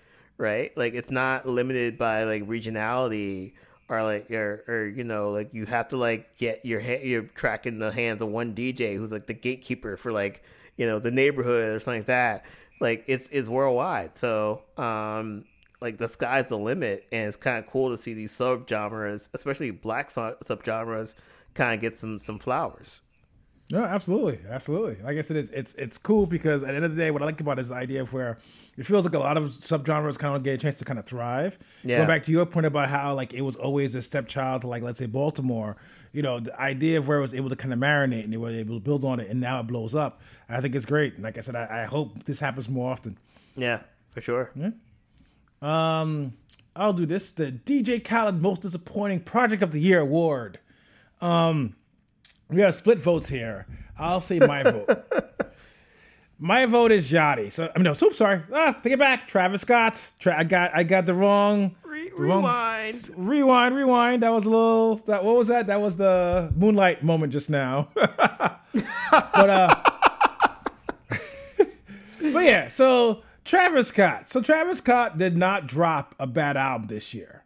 Speaker 2: right? Like it's not limited by like regionality or like or, or you know like you have to like get your ha- your track in the hands of one dj who's like the gatekeeper for like you know the neighborhood or something like that. Like it's it's worldwide. So um like the sky's the limit, and it's kind of cool to see these subgenres, especially black su- subgenres, kind of get some some flowers.
Speaker 1: No, absolutely, absolutely. Like I said, it's it's it's cool because at the end of the day, what I like about it is the idea of where it feels like a lot of subgenres kind of get a chance to kind of thrive.
Speaker 2: Yeah.
Speaker 1: Going back to your point about how like it was always a stepchild to like let's say Baltimore. You know, the idea of where it was able to kind of marinate and they were able to build on it, and now it blows up. I think it's great. And like I said, I, I hope this happens more often.
Speaker 2: Yeah, for sure.
Speaker 1: Um, I'll do this. The DJ Khaled Most Disappointing Project of the Year award. Um, we have split votes here. I'll say my vote. My vote is Yachty. So I mean, no, so sorry. Ah, take it back. Travis Scott. Tra- I got I got the wrong.
Speaker 2: Re-
Speaker 1: wrong-
Speaker 2: rewind.
Speaker 1: Rewind, rewind. That was a little. That what was that? That was the moonlight moment just now. but uh, but yeah. So Travis Scott. So Travis Scott did not drop a bad album this year.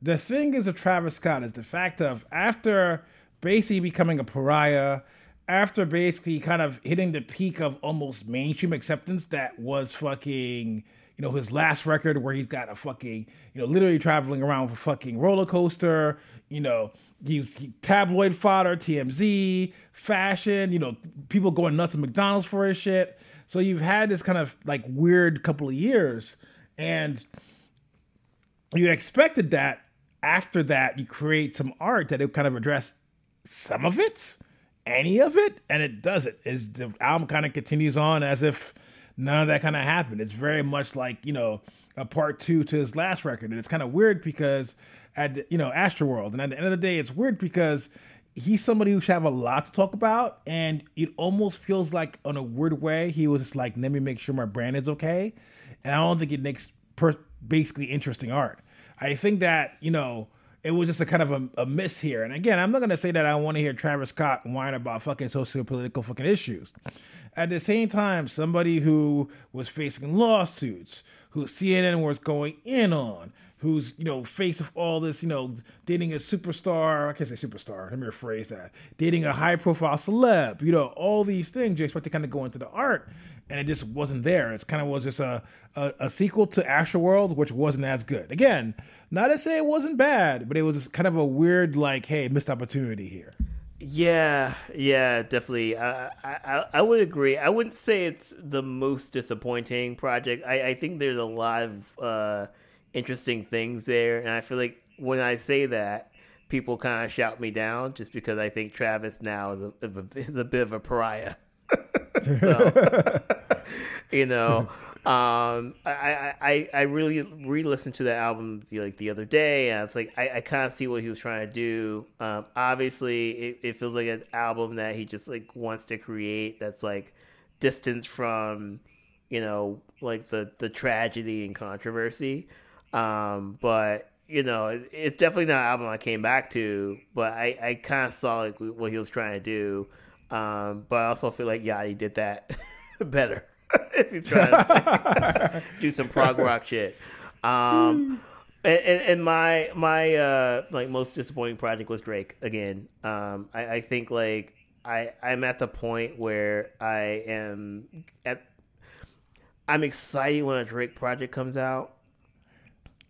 Speaker 1: The thing is with Travis Scott is the fact of after basically becoming a pariah, after basically kind of hitting the peak of almost mainstream acceptance that was fucking, you know, his last record where he's got a fucking, you know, literally traveling around with a fucking roller coaster, you know, he's he, tabloid fodder, TMZ, fashion, you know, people going nuts at McDonald's for his shit. So you've had this kind of like weird couple of years and you expected that after that you create some art that it kind of address some of it any of it and it doesn't is the album kind of continues on as if none of that kind of happened. It's very much like you know a part two to his last record. And it's kind of weird because at you know astroworld. And at the end of the day it's weird because he's somebody who should have a lot to talk about and it almost feels like in a weird way he was just like let me make sure my brand is okay. And i don't think it makes per- basically interesting art. I think that you know it was just a kind of a, a miss here. And again i'm not going to say that i want to hear travis scott whine about fucking socio-political fucking issues. At the same time somebody who was facing lawsuits who cnn was going in on who's you know face of all this you know dating a superstar i can't say superstar let me rephrase that dating a high profile celeb you know all these things you expect to kind of go into the art and it just wasn't there it's kind of was just a, a, a sequel to Astroworld which wasn't as good again not to say it wasn't bad but it was just kind of a weird like hey missed opportunity here
Speaker 2: Yeah, yeah, definitely. I, I I would agree. I wouldn't say it's the most disappointing project. I, I think there's a lot of uh, interesting things there, and I feel like when I say that, people kind of shout me down just because I think Travis now is a, is a bit of a pariah. So, you know, um, I, I, I, really re-listened to the album like the other day, and it's like I, I kind of see what he was trying to do. Um, obviously, it, it feels like an album that he just like wants to create that's like distance from, you know, like the the tragedy and controversy. Um, but you know, it, it's definitely not an album I came back to. But I, I kind of saw like what he was trying to do. Um, but I also feel like Yachty did that better if he's trying to do some prog rock shit. Um, and, and, and my my uh, like most disappointing project was Drake again. Um, I, I think like I I'm at the point where I am at I'm excited when a Drake project comes out,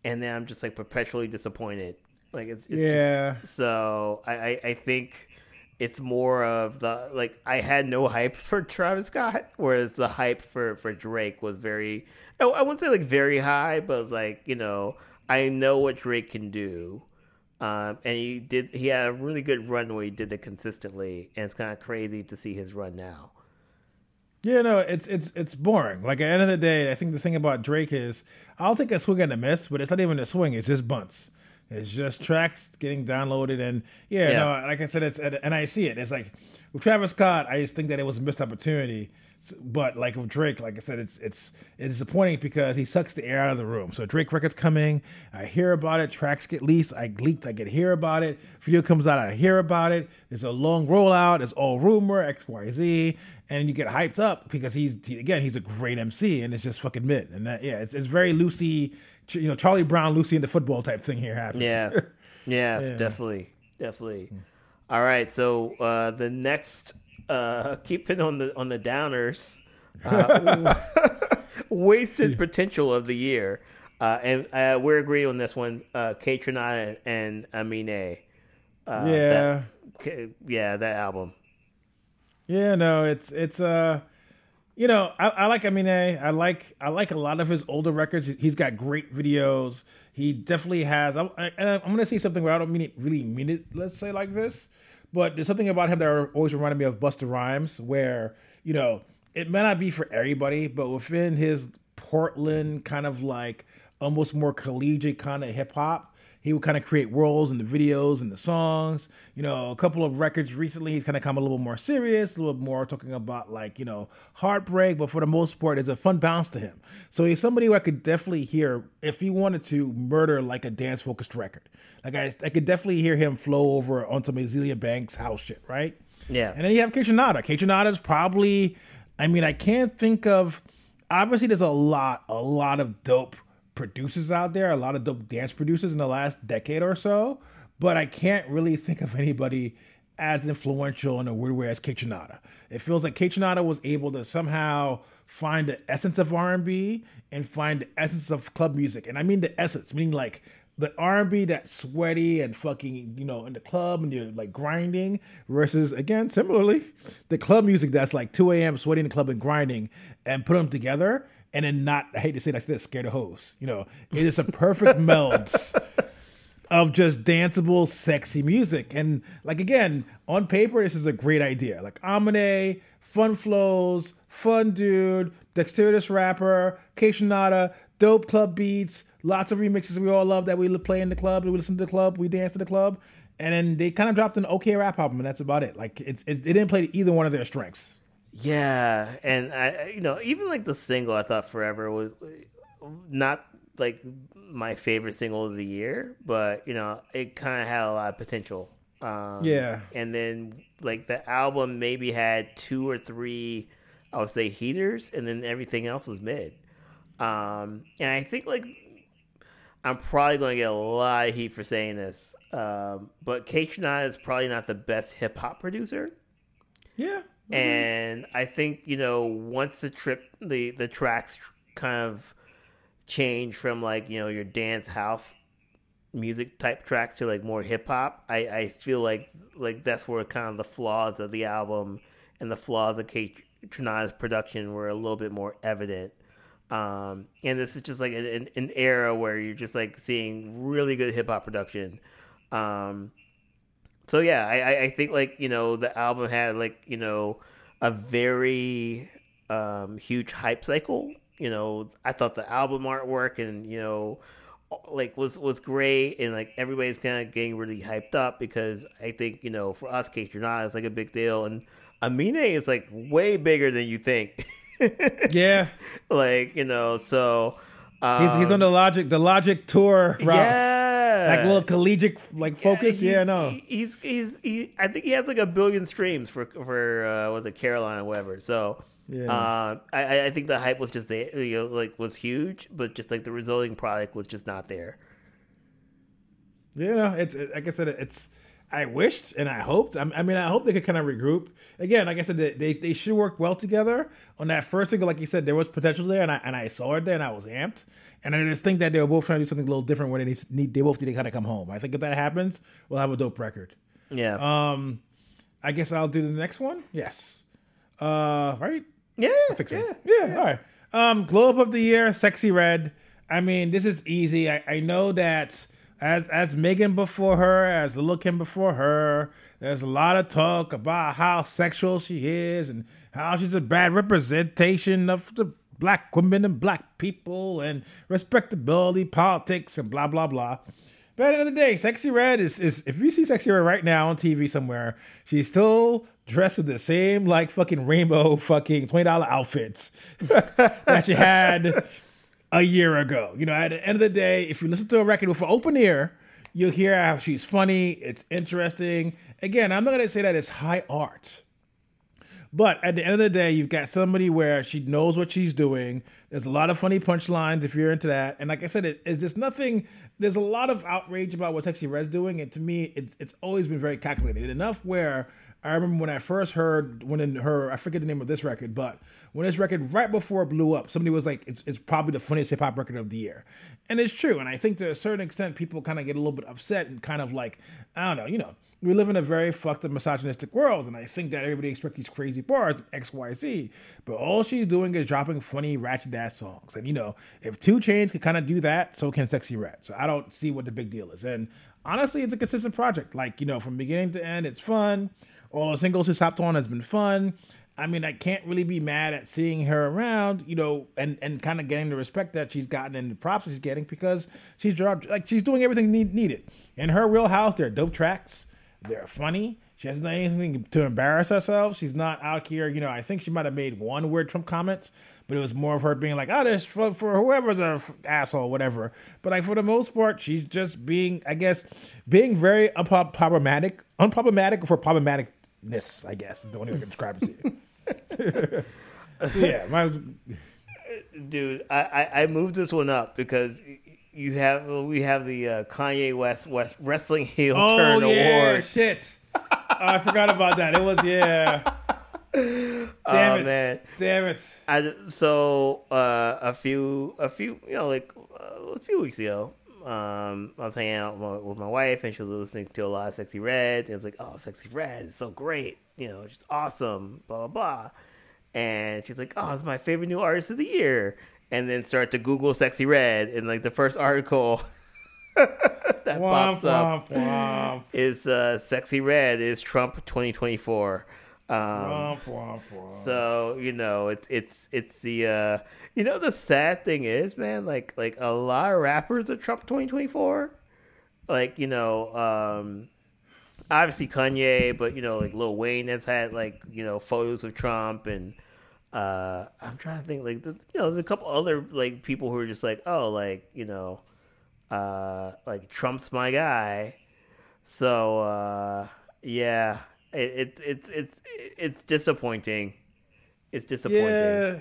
Speaker 2: and then I'm just like perpetually disappointed. Like it's, it's
Speaker 1: Yeah.
Speaker 2: Just, so I, I I think it's more of the like I had no hype for Travis Scott, whereas the hype for for Drake was very I, I wouldn't say like very high, but it was like you know I know what Drake can do. Um, and he did. He had a really good run where he did it consistently, and it's kind of crazy to see his run now.
Speaker 1: Yeah, no, it's it's it's boring. Like at the end of the day, I think the thing about Drake is I'll take a swing and a miss, but it's not even a swing; it's just bunts. It's just tracks getting downloaded, and yeah,
Speaker 2: Yeah.
Speaker 1: no, like I said, it's and I see it. It's like with Travis Scott, I just think that it was a missed opportunity. But like with Drake, like I said, it's it's it's disappointing because he sucks the air out of the room. So Drake record's coming, I hear about it. Tracks get leaked, I leaked, I get hear about it. Video comes out, I hear about it. There's a long rollout. It's all rumor, X Y Z, and you get hyped up because he's he, again he's a great MC, and it's just fucking mid. And that yeah, it's it's very Lucy, you know Charlie Brown, Lucy in the football type thing here happening.
Speaker 2: Yeah, yeah,
Speaker 1: Yeah.
Speaker 2: definitely, definitely. All right, so uh, the next, uh, keeping on the on the downers, uh, wasted potential of the year, uh, and uh, we're agreeing on this one. Uh, and Amine. Uh,
Speaker 1: Yeah.
Speaker 2: that, yeah, that album.
Speaker 1: Yeah, no, it's it's uh you know, I, I like Amine. I like I like a lot of his older records. He's got great videos. He definitely has. I'm, I, and I'm going to say something where I don't mean it really mean it. Let's say like this, but there's something about him that always reminded me of Busta Rhymes, where you know it may not be for everybody, but within his Portland kind of like almost more collegiate kind of hip hop, he would kind of create worlds in the videos and the songs. You know, a couple of records recently, he's kind of come a little more serious, a little more talking about like, you know, heartbreak, but for the most part, it's a fun bounce to him. So he's somebody who I could definitely hear if he wanted to murder like a dance focused record. Like, I, I could definitely hear him flow over on some Azealia Banks house shit, right?
Speaker 2: Yeah.
Speaker 1: And then you have Kaytranada. is probably, I mean, I can't think of, obviously, there's a lot, a lot of dope producers out there, a lot of dope dance producers in the last decade or so, but I can't really think of anybody as influential in a weird way as Kaytranada. It feels like Kaytranada was able to somehow find the essence of R&B and find the essence of club music. And I mean the essence, meaning like the R&B that's sweaty and fucking, you know, in the club and you're like grinding versus again, similarly, the club music that's like 2 a.m. sweaty in the club and grinding and put them together and then not, I hate to say that, this, scared of hoes. You know, it is a perfect meld of just danceable, sexy music. And like again, on paper, this is a great idea. Like Amine, fun flows, fun dude, dexterous rapper, Kaytranada, dope club beats, lots of remixes we all love that we play in the club, we listen to the club, we dance to the club. And then they kind of dropped an okay rap album, and that's about it. Like it's, it's it didn't play either one of their strengths.
Speaker 2: Yeah, and I, you know, even like the single, I thought "Forever" was not like my favorite single of the year, but you know, it kind of had a lot of potential. Um,
Speaker 1: Yeah.
Speaker 2: and then like the album maybe had two or three, I would say heaters, and then everything else was mid. Um, and I think like I'm probably going to get a lot of heat for saying this, um, but Kaytranada is probably not the best hip hop producer.
Speaker 1: Yeah,
Speaker 2: And I think you know once the trip the the tracks kind of change from like you know your dance house music type tracks to like more hip hop, I I feel like like that's where kind of the flaws of the album and the flaws of K Tronada's production were a little bit more evident. Um, and this is just like an, an era where you're just like seeing really good hip hop production. Um, so yeah, I, I- think like you know the album had like you know a very um, huge hype cycle. You know, I thought the album artwork and you know like was was great and like everybody's kind of getting really hyped up because I think you know for us, Kaytranada it's like a big deal and Amine is like way bigger than you think.
Speaker 1: yeah.
Speaker 2: like you know, so
Speaker 1: He's he's
Speaker 2: um,
Speaker 1: on the Logic the Logic tour routes.
Speaker 2: Yeah.
Speaker 1: Like little collegiate like focus. Yeah,
Speaker 2: he's-
Speaker 1: no.
Speaker 2: he- he's he's he. I think he has like a billion streams for for uh, was it Caroline or whatever. So Yeah. Uh, I I think the hype was just there, you know, like was huge, but just like the resulting product was just not there.
Speaker 1: Yeah, know, it's it, like I said, it's. I wished and I hoped. I, mean, I hope they could kind of regroup. Again, like I said, they, they, they should work well together. On that first single, like you said, there was potential there, and I and I saw it there, and I was amped. And I just think that they were both trying to do something a little different where they need, they both need to kind of come home. I think if that happens, we'll have a dope record.
Speaker 2: Yeah.
Speaker 1: Um, I guess I'll do the next one. Yes. Uh, right.
Speaker 2: Yeah.
Speaker 1: I think so. Yeah. Yeah. yeah. All right. Um, Globe of the Year, Sexyy Red. I mean, this is easy. I, I know that as as Megan before her, as Lil Kim before her, there's a lot of talk about how sexual she is and how she's a bad representation of the black women and black people and respectability politics and blah blah blah. But at the end of the day, Sexyy Red is, is if you see Sexyy Red right now on TV somewhere, she's still dressed with the same like fucking rainbow fucking twenty dollar outfits that she had a year ago. You know, at the end of the day, if you listen to a record with an open ear, you'll hear how she's funny, it's interesting. Again, I'm not gonna say that it's high art. But at the end of the day, you've got somebody where she knows what she's doing. There's a lot of funny punchlines if you're into that. And like I said, it, it's just nothing. There's a lot of outrage about what Sexyy Red's doing, and to me, it's it's always been very calculated enough. Where I remember when I first heard when in her I forget the name of this record, but when this record right before it blew up, somebody was like, "It's it's probably the funniest hip hop record of the year," and it's true. And I think to a certain extent, people kind of get a little bit upset and kind of like, I don't know, you know, we live in a very fucked up misogynistic world, and I think that everybody expects these crazy bars, X, Y, Z. But all she's doing is dropping funny ratchet ass songs. And you know, if 2 Chainz can kind of do that, so can Sexyy Red. So I don't see what the big deal is. And honestly, it's a consistent project. Like you know, from beginning to end, it's fun. All the singles she's hopped on has been fun. I mean, I can't really be mad at seeing her around, you know, and, and kind of getting the respect that she's gotten and the props she's getting because she's dropped like she's doing everything need, needed. In her wheelhouse, there are dope tracks. They're funny. She hasn't done anything to embarrass herself. She's not out here, you know. I think she might have made one weird Trump comment, but it was more of her being like, "Oh, this for, for whoever's a f- asshole, whatever." But like for the most part, she's just being, I guess, being very unproblematic, unproblematic for problematicness. I guess is the only way I can describe it. yeah, my
Speaker 2: dude, I, I I moved this one up because you have we have the uh, Kanye West West Wrestling Heel oh, Turn
Speaker 1: yeah,
Speaker 2: Award.
Speaker 1: Shit, oh, I forgot about that. It was yeah. Damn oh, it, man. Damn it.
Speaker 2: I, so uh, a few a few you know like uh, a few weeks ago, um, I was hanging out with my, with my, wife and she was listening to a lot of Sexyy Red. And it was like, oh, Sexyy Red is so great. You know, she's awesome. Blah blah blah. And she's like, oh, it's my favorite new artist of the year and then start to Google Sexyy Red" and like the first article that womp, pops up womp, womp. is uh, "Sexyy Red" is Trump 2024. Um, so you know it's it's it's the uh, you know the sad thing is man like like a lot of rappers are Trump 2024 like you know um obviously Kanye but you know like Lil Wayne has had like you know photos of Trump and uh i'm trying to think like you know there's a couple other like people who are just like oh like you know uh like trump's my guy. So uh yeah it, it it's it's it's disappointing. It's disappointing. Yeah.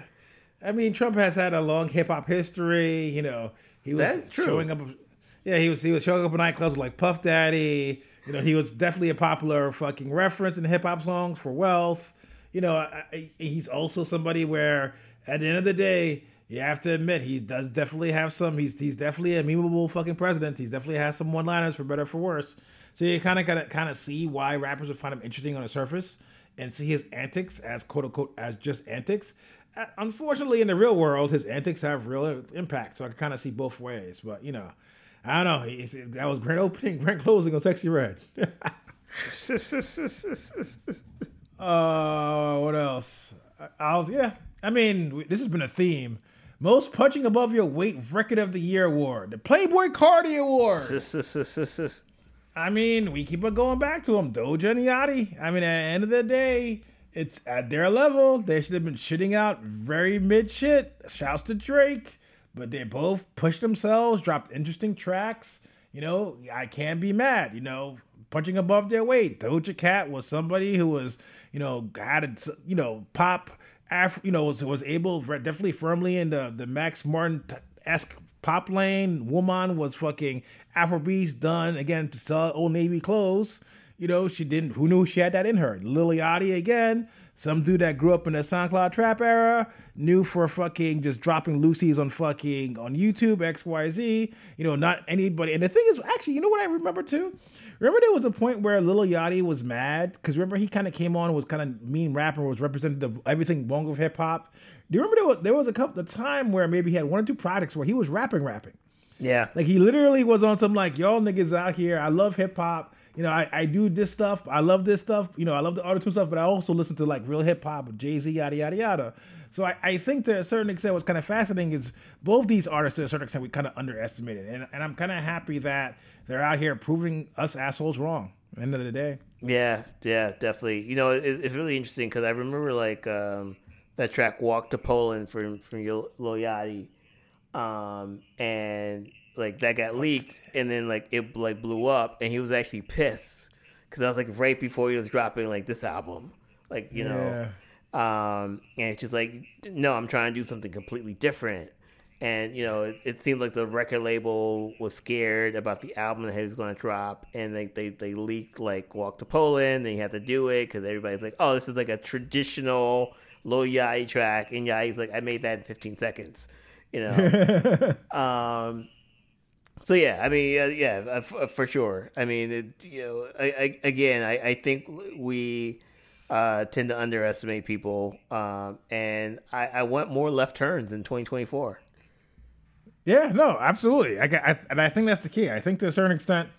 Speaker 1: I mean trump has had a long hip-hop history you know he was That's true. showing up yeah he was he was showing up in nightclubs like puff daddy. You know he was definitely a popular fucking reference in hip-hop songs for wealth you know, I, I, he's also somebody where at the end of the day, you have to admit he does definitely have some. He's he's definitely a memeable fucking president. He's definitely has some one-liners for better for worse. So you kind of gotta kind of see why rappers would find him interesting on the surface and see his antics as quote unquote as just antics. Uh, unfortunately, in the real world, his antics have real impact. So I can kind of see both ways. But you know, I don't know. That was great opening, great closing on Sexyy Red. Uh, what else? I was yeah. I mean, this has been a theme. Most punching above your weight record of the year award, the Playboi Carti Award. I mean, we keep on going back to them, Doja and Yachty. I mean, at the end of the day, it's at their level. They should have been shitting out very mid shit. Shouts to Drake, but they both pushed themselves, dropped interesting tracks. You know, I can't be mad. You know, punching above their weight. Doja Cat was somebody who was you know, had a, you know, pop Af- you know, was was able definitely firmly in the the Max Martin esque pop lane. Woman was fucking Afrobeats done again to sell Old Navy clothes. You know, she didn't. Who knew she had that in her? Lil Yachty again. Some dude that grew up in the SoundCloud trap era, knew for fucking just dropping loosies on fucking on YouTube, XYZ. You know, not anybody. And the thing is, actually, you know what I remember too? Remember there was a point where Lil Yachty was mad because remember he kind of came on was kind of mean rapper was representative of everything wrong with hip hop. Do you remember there was, there was a couple of time where maybe he had one or two projects where he was rapping, rapping.
Speaker 2: Yeah,
Speaker 1: like he literally was on some like y'all niggas out here. I love hip hop. You know, I, I do this stuff. I love this stuff. You know, I love the auto stuff, but I also listen to like real hip hop, with Jay Z, yada yada yada. So I, I think to a certain extent, what's kind of fascinating is both these artists to a certain extent we kind of underestimated, and and I'm kind of happy that they're out here proving us assholes wrong. At the end of the day.
Speaker 2: Yeah, yeah, definitely. You know, it, it's really interesting because I remember like um, that track "Walk to Poland" from from Lil Yachty, um, and like that got leaked, and then like it like blew up, and he was actually pissed because I was like right before he was dropping like this album, like you know, yeah. Um, and it's just like no, I'm trying to do something completely different. And you know, it, it seemed like the record label was scared about the album that he was going to drop, and they, they they leaked like "Walk to Poland," and you had to do it because everybody's like, "Oh, this is like a traditional Lil Yachty track," and Yachty's like, "I made that in 15 seconds," you know. um, so yeah, I mean, uh, yeah, uh, f- uh, for sure. I mean, it, you know, I, I, again, I, I think we uh, tend to underestimate people, um, and I, I want more left turns in 2024.
Speaker 1: Yeah, no, absolutely. I, I, and I think that's the key. I think to a certain extent,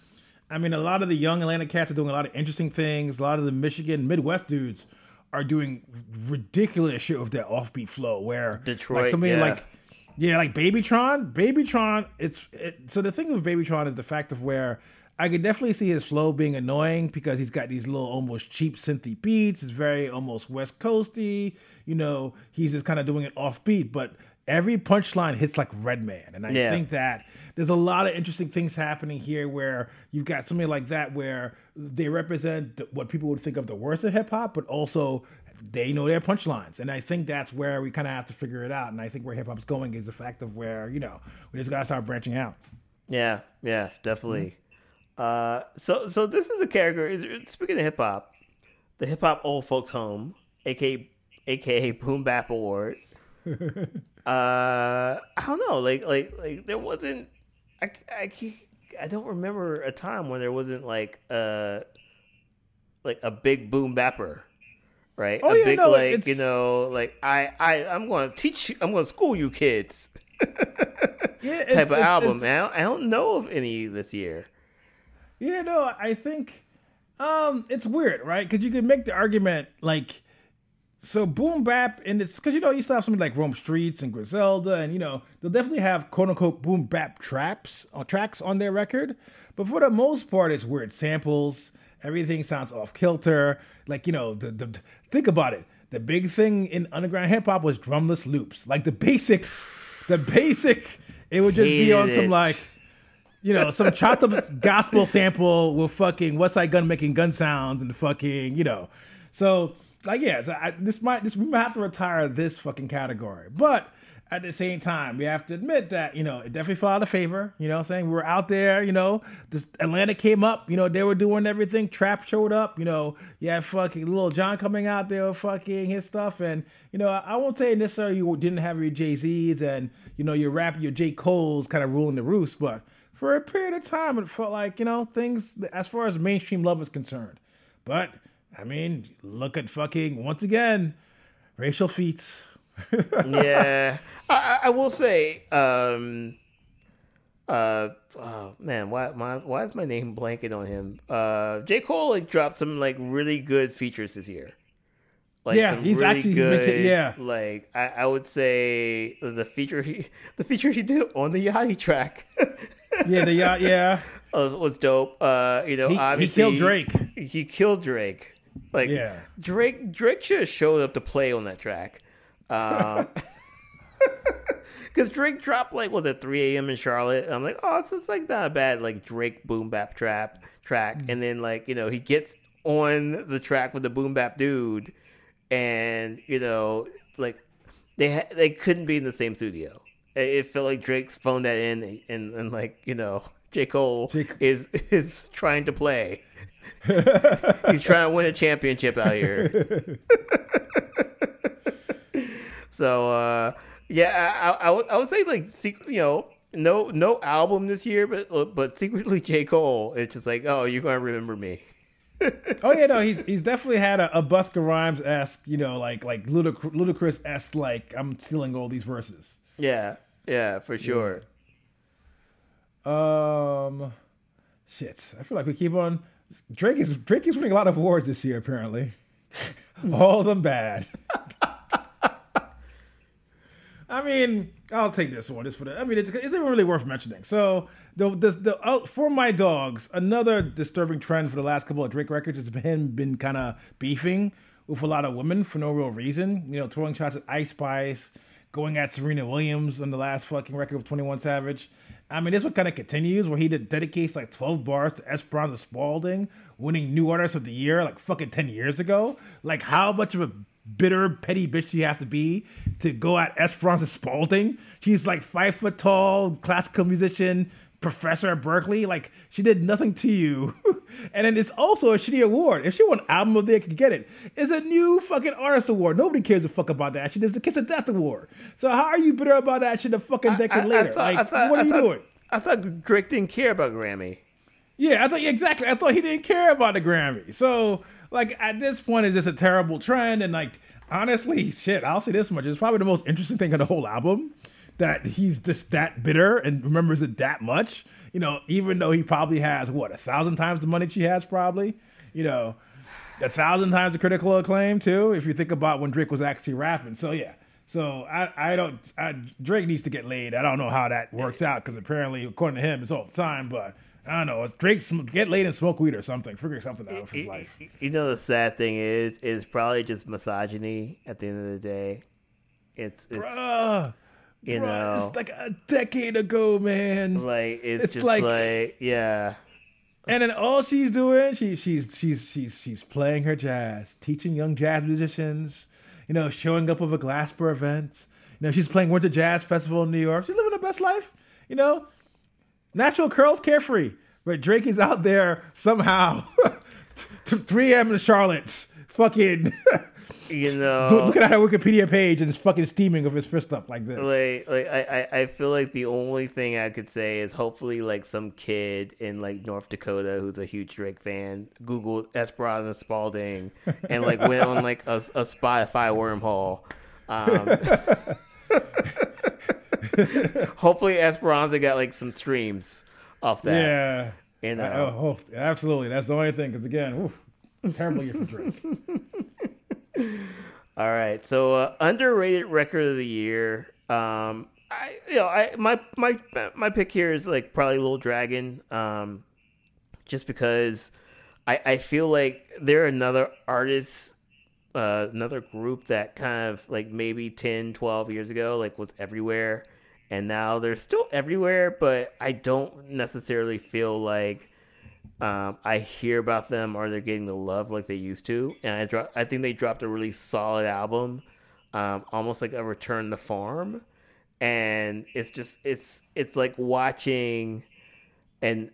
Speaker 1: I mean, a lot of the young Atlanta cats are doing a lot of interesting things. A lot of the Michigan Midwest dudes are doing ridiculous shit with that offbeat flow. Where
Speaker 2: Detroit,
Speaker 1: like somebody
Speaker 2: yeah.
Speaker 1: like yeah, like Babytron. Babytron. It's it, so the thing with Babytron is the fact of where I could definitely see his flow being annoying because he's got these little almost cheap synthy beats. It's very almost West Coasty. You know, he's just kind of doing it offbeat, but every punchline hits like Redman, and I yeah. think that there's a lot of interesting things happening here where you've got something like that where they represent what people would think of the worst of hip hop, but also they know their punchlines. And I think that's where we kind of have to figure it out. And I think where hip hop's going is the fact of where, you know, we just got to start branching out.
Speaker 2: Yeah, yeah, definitely. Mm-hmm. Uh, so, so this is a character. Speaking of hip hop, the hip hop old folks home, aka aka Boom Bap Award. uh, I don't know, like, like, like there wasn't. I, I, I don't remember a time when there wasn't like a like a big boom bapper right?
Speaker 1: Oh,
Speaker 2: a
Speaker 1: yeah,
Speaker 2: big
Speaker 1: no,
Speaker 2: like
Speaker 1: it's...
Speaker 2: you know, like I I I'm going to teach you, I'm going to school you kids.
Speaker 1: yeah,
Speaker 2: type of it's, album, it's... man. I don't know of any this year.
Speaker 1: Yeah, no, I think um it's weird, right? Because you could make the argument like. So boom bap and it's because you know you still have something like Rome Streetz and Griselda and you know they'll definitely have quote unquote boom bap traps or uh, tracks on their record, but for the most part it's weird samples. Everything sounds off kilter. Like you know the, the think about it. The big thing in underground hip hop was drumless loops. Like the basics, the basic, it would just
Speaker 2: Hated
Speaker 1: be on
Speaker 2: it.
Speaker 1: some like, you know, some chopped up gospel sample with fucking Westside Gun making gun sounds and fucking, you know. So like, yeah, so I, this might this we might have to retire this fucking category, but at the same time, we have to admit that, you know, it definitely fell out of favor. You know what I'm saying? We were out there, you know, this Atlanta came up, you know, they were doing everything. Trap showed up, you know, you had fucking Lil Jon coming out there fucking his stuff. And, you know, I won't say necessarily you didn't have your Jay-Z's and, you know, your rap, your J. Cole's kind of ruling the roost, but for a period of time, it felt like, you know, things as far as mainstream love is concerned. But, I mean, look at fucking, once again, racial feats
Speaker 2: yeah, I, I, will say, um, uh, oh, man, why my why is my name blanking on him? Uh, J Cole like dropped some like really good features this year.
Speaker 1: Like, yeah, he's really actually good, making, yeah.
Speaker 2: Like I, I would say the feature he the feature he did on the Yachty track.
Speaker 1: yeah, the yacht, yeah,
Speaker 2: uh, was dope. Uh, you know,
Speaker 1: he,
Speaker 2: obviously
Speaker 1: he killed Drake.
Speaker 2: He killed Drake. Like
Speaker 1: yeah.
Speaker 2: Drake Drake should have showed up to play on that track. Because uh, Drake dropped like was at 3 a.m. in Charlotte. I'm like, oh, this is like not a bad like Drake boom bap trap track. And then like you know he gets on the track with the boom bap dude, and you know like they ha- they couldn't be in the same studio. It, felt like Drake's phoned that in, and, and like you know, J Cole
Speaker 1: J-
Speaker 2: is is trying to play. He's trying to win a championship out here. so uh, yeah, I, I, I would I would say like you know, no no album this year, but but secretly J Cole. It's just like oh, you're gonna remember me.
Speaker 1: oh yeah, no, he's he's definitely had a, a Busta Rhymes esque, you know, like like ludic- Ludacris esque, like I'm stealing all these verses.
Speaker 2: Yeah, yeah, for sure.
Speaker 1: Um, shit, I feel like we keep on. Drake is Drake is winning a lot of awards this year, apparently. all of them bad. I mean, I'll take this one just for the. I mean, it's, it's even really worth mentioning. So the the, the uh, for my dogs, another disturbing trend for the last couple of Drake records has been been kind of beefing with a lot of women for no real reason. You know, throwing shots at Ice Spice, going at Serena Williams on the last fucking record of Twenty One Savage. I mean, this one kind of continues where he dedicates like 12 bars to Esperanza Spalding, winning New Artist of the Year like fucking 10 years ago. Like, how much of a bitter, petty bitch you have to be to go at Esperanza Spalding? She's like five foot tall, classical musician, professor at Berklee. Like, she did nothing to you. and then it's also a shitty award. If she won Album of the Year, could get it. It's a new fucking artist award. Nobody cares a fuck about that shit. It's the Kiss of Death award. So how are you bitter about that shit a fucking decade later?
Speaker 2: thought-
Speaker 1: like,
Speaker 2: thought-
Speaker 1: what are
Speaker 2: I
Speaker 1: you
Speaker 2: thought-
Speaker 1: doing?
Speaker 2: I thought Drake didn't care about Grammy.
Speaker 1: Yeah, I thought yeah, exactly. I thought he didn't care about the Grammy. So like at this point, it's just a terrible trend. And like honestly, shit, I'll say this much: it's probably the most interesting thing of the whole album that he's just that bitter and remembers it that much. You know, even though he probably has what a thousand times the money she has, probably. You know, a thousand times the critical acclaim too. If you think about when Drake was actually rapping. So yeah. So I, I don't I, Drake needs to get laid. I don't know how that works out because apparently according to him it's all the time. But I don't know. It's Drake sm- get laid and smoke weed or something. Figure something out of his life.
Speaker 2: you- You know the sad thing is, is probably just misogyny. At the end of the day, it's it's
Speaker 1: Bruh,
Speaker 2: you
Speaker 1: bruh,
Speaker 2: know
Speaker 1: it's like a decade ago, man.
Speaker 2: like it's,
Speaker 1: it's
Speaker 2: just
Speaker 1: like-
Speaker 2: like, yeah,
Speaker 1: And then all she's doing, she she's she's she's she's playing her jazz, teaching young jazz musicians, you know, showing up with a Glasper event. You know, she's playing Winter Jazz Festival in New York. She's living the best life. You know, natural curls, carefree. But Drake is out there somehow, 3 a.m. in Charlotte, fucking
Speaker 2: you know.
Speaker 1: looking at her Wikipedia page and it's fucking steaming with his fist up like this.
Speaker 2: like like I, I I feel like the only thing I could say is hopefully like some kid in like North Dakota who's a huge Drake fan Googled Esperanza Spalding and like went on like a, a Spotify wormhole. Um, hopefully Esperanza got like some streams off that.
Speaker 1: Yeah.
Speaker 2: You know.
Speaker 1: I- oh, absolutely. That's the only thing. Because again, oof, terrible year for Drake.
Speaker 2: All right, so uh, underrated record of the year. Um, I you know I my my my pick here is like probably Little Dragon. Um, just because I I feel like they're another artist, uh, another group that kind of like maybe 10, 12 years ago like was everywhere, and now they're still everywhere, but I don't necessarily feel like um, I hear about them or they're getting the love like they used to. And I dro- I think they dropped a really solid album, um, almost like a return to farm. And it's just it's it's like watching an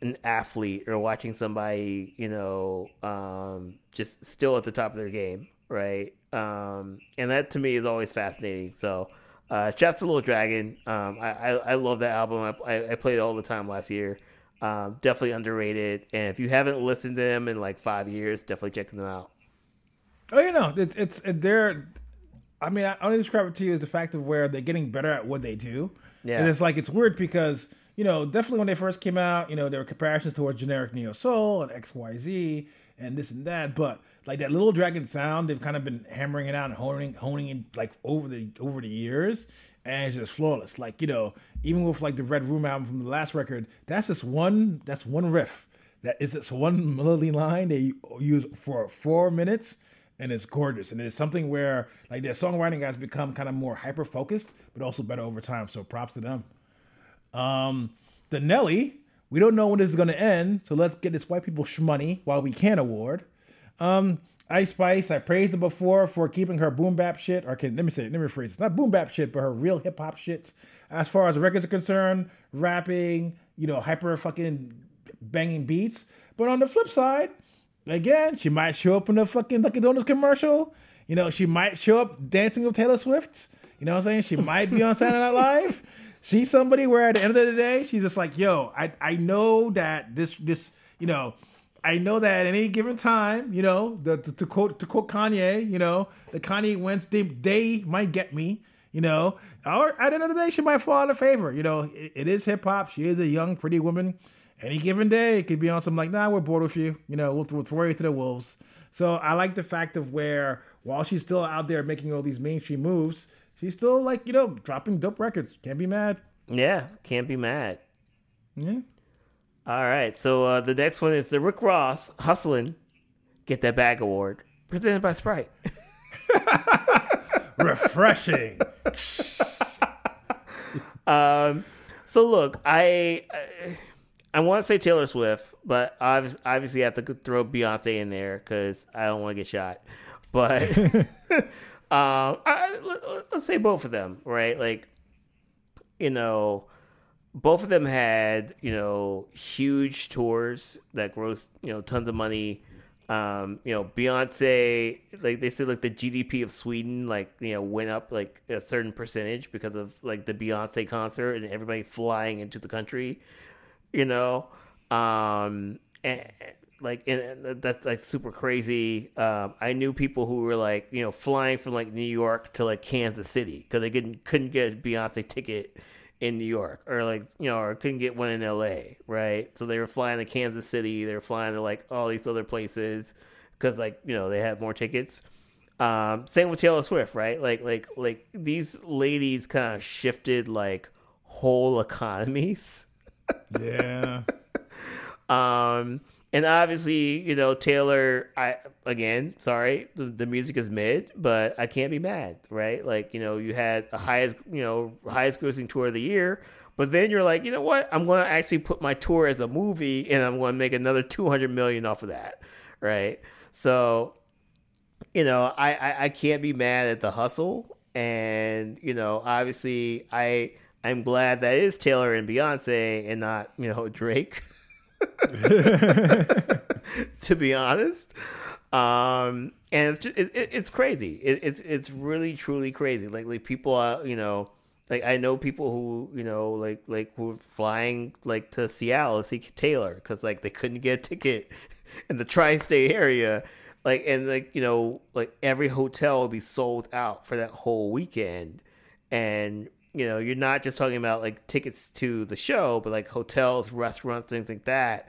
Speaker 2: an athlete or watching somebody you know um, just still at the top of their game, right? Um, and that to me is always fascinating. So. Uh, Shouts to Little Dragon. Um, I, I I love that album. I, I played it all the time last year. Um, definitely underrated. And if you haven't listened to them in like five years, definitely check them out.
Speaker 1: Oh, you know, it's it's it, they're. I mean, I only describe it to you as the fact of where they're getting better at what they do.
Speaker 2: Yeah.
Speaker 1: and it's like it's weird because you know definitely when they first came out, you know there were comparisons towards generic neo soul and X Y Z and this and that, but like that little dragon sound, they've kind of been hammering it out and honing honing it like over the over the years, and it's just flawless. Like you know, even with like the Red Room album from the last record, that's just one that's one riff. That is just one melody line they use for four minutes and it's gorgeous. And it's something where like their songwriting has become kind of more hyper focused, but also better over time. So props to them. Um, the Nelly, we don't know when this is going to end, so let's get this white people shmoney while we can award. Um, Ice Spice, I praised her before for keeping her boom bap shit. Or can let me say, it, let me rephrase. It's not boom bap shit, but her real hip hop shit. As far as records are concerned, rapping, you know, hyper fucking banging beats. But on the flip side, again, she might show up in a fucking Dunkin' Donuts commercial. You know, she might show up dancing with Taylor Swift. You know what I'm saying? She might be on Saturday Night Live. She's somebody where at the end of the day, she's just like, yo, I, I know that this this, you know, I know that at any given time, you know, the, to, to quote to quote Kanye, you know, the Kanye wins, they, they might get me, you know, or at the end of the day, she might fall out of favor. You know, it, it is hip hop. She is a young, pretty woman. Any given day, it could be on some like, nah, we're bored with you. You know, we'll, we'll throw you to the wolves. So I like the fact of where while she's still out there making all these mainstream moves, she's still like you know dropping dope records. Can't be mad.
Speaker 2: Yeah, can't be mad.
Speaker 1: Yeah.
Speaker 2: All right, so uh, the next one is the Rick Ross Hustling Get That Bag Award, presented by Sprite.
Speaker 1: Refreshing.
Speaker 2: um, so look, I I, I want to say Taylor Swift, but I obviously have to throw Beyonce in there because I don't want to get shot. But um, I, let's say both of them, right? Like, you know, both of them had you know huge tours that grossed you know tons of money. Um, you know, Beyonce, like they said, like the GDP of Sweden, like you know, went up like a certain percentage because of like the Beyonce concert and everybody flying into the country. You know, um, and like and that's like super crazy. Um, I knew people who were like you know flying from like New York to like Kansas City because they couldn't couldn't get a Beyonce ticket in New York or like you know or couldn't get one in LA, right? So they were flying to Kansas City, they were flying to like all these other places because like you know they had more tickets. Um, same with Taylor Swift, right? Like like like these ladies kind of shifted like whole economies.
Speaker 1: Yeah.
Speaker 2: um, and obviously, you know, Taylor, I again, sorry, the, the, music is mid, but I can't be mad, right? Like, you know, you had the highest, you know, highest grossing tour of the year, but then you're like, you know what? I'm going to actually put my tour as a movie and I'm going to make another 200 million off of that, right? So, you know, I, I, I can't be mad at the hustle. And, you know, obviously, I, I'm glad that is Taylor and Beyonce and not, you know, Drake. to be honest. Um, and it's just, it, it, it's crazy. It, it's it's really truly crazy. Like like people are you know like I know people who you know like like who are flying like to Seattle to see Taylor because like they couldn't get a ticket in the tri-state area. Like and like you know like every hotel would be sold out for that whole weekend, and you know, you're not just talking about like tickets to the show, but like hotels, restaurants, things like that.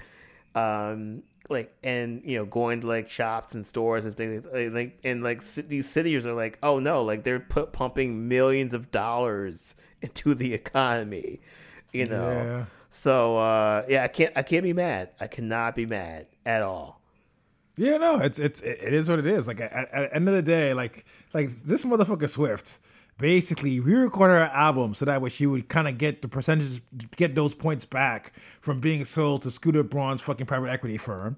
Speaker 2: Um, like and you know, going to like shops and stores and things like and like these cities are like, oh no, like they're put pumping millions of dollars into the economy, you know. Yeah. So uh, yeah, I can't I can't be mad. I cannot be mad at all.
Speaker 1: Yeah, no, it's it's it is what it is. Like at, at the end of the day, like like this motherfucker Swift basically re-recorded her album so that way she would kind of get the percentage, get those points back from being sold to Scooter Braun's fucking private equity firm.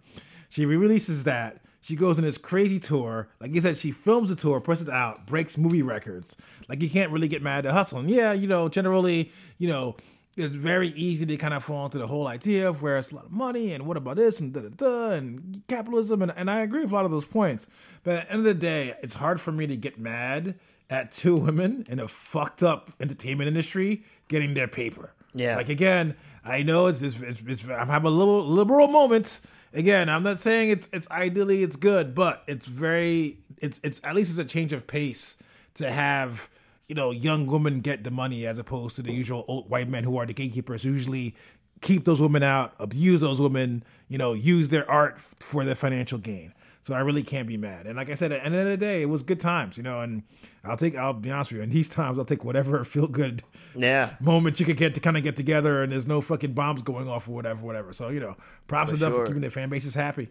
Speaker 1: She re-releases that. She goes on this crazy tour. Like you said, she films the tour, puts it out, breaks movie records. Like you can't really get mad at hustle. And yeah, you know, generally, you know, it's very easy to kind of fall into the whole idea of where it's a lot of money and what about this and da da da and capitalism. And, and I agree with a lot of those points. But at the end of the day, it's hard for me to get mad at two women in a fucked up entertainment industry getting their paper.
Speaker 2: Yeah.
Speaker 1: Like again, I know it's, it's, it's, it's I'm having a little liberal moments. Again, I'm not saying it's it's ideally it's good, but it's very it's it's at least it's a change of pace to have you know young women get the money as opposed to the usual old white men who are the gatekeepers who usually keep those women out, abuse those women, you know, use their art for their financial gain. So I really can't be mad. And like I said, at the end of the day, it was good times, you know. And I'll take, I'll be honest with you, in these times, I'll take whatever feel good
Speaker 2: yeah
Speaker 1: moment you could get to kind of get together, and there's no fucking bombs going off or whatever, whatever. So you know, props to them for keeping their fan bases happy.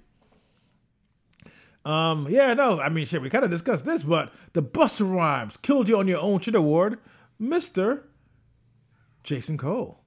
Speaker 1: Um, yeah, no, I mean, shit, we kind of discussed this, but the Busta Rhymes killed you on your own shit award, Mister Jason Cole.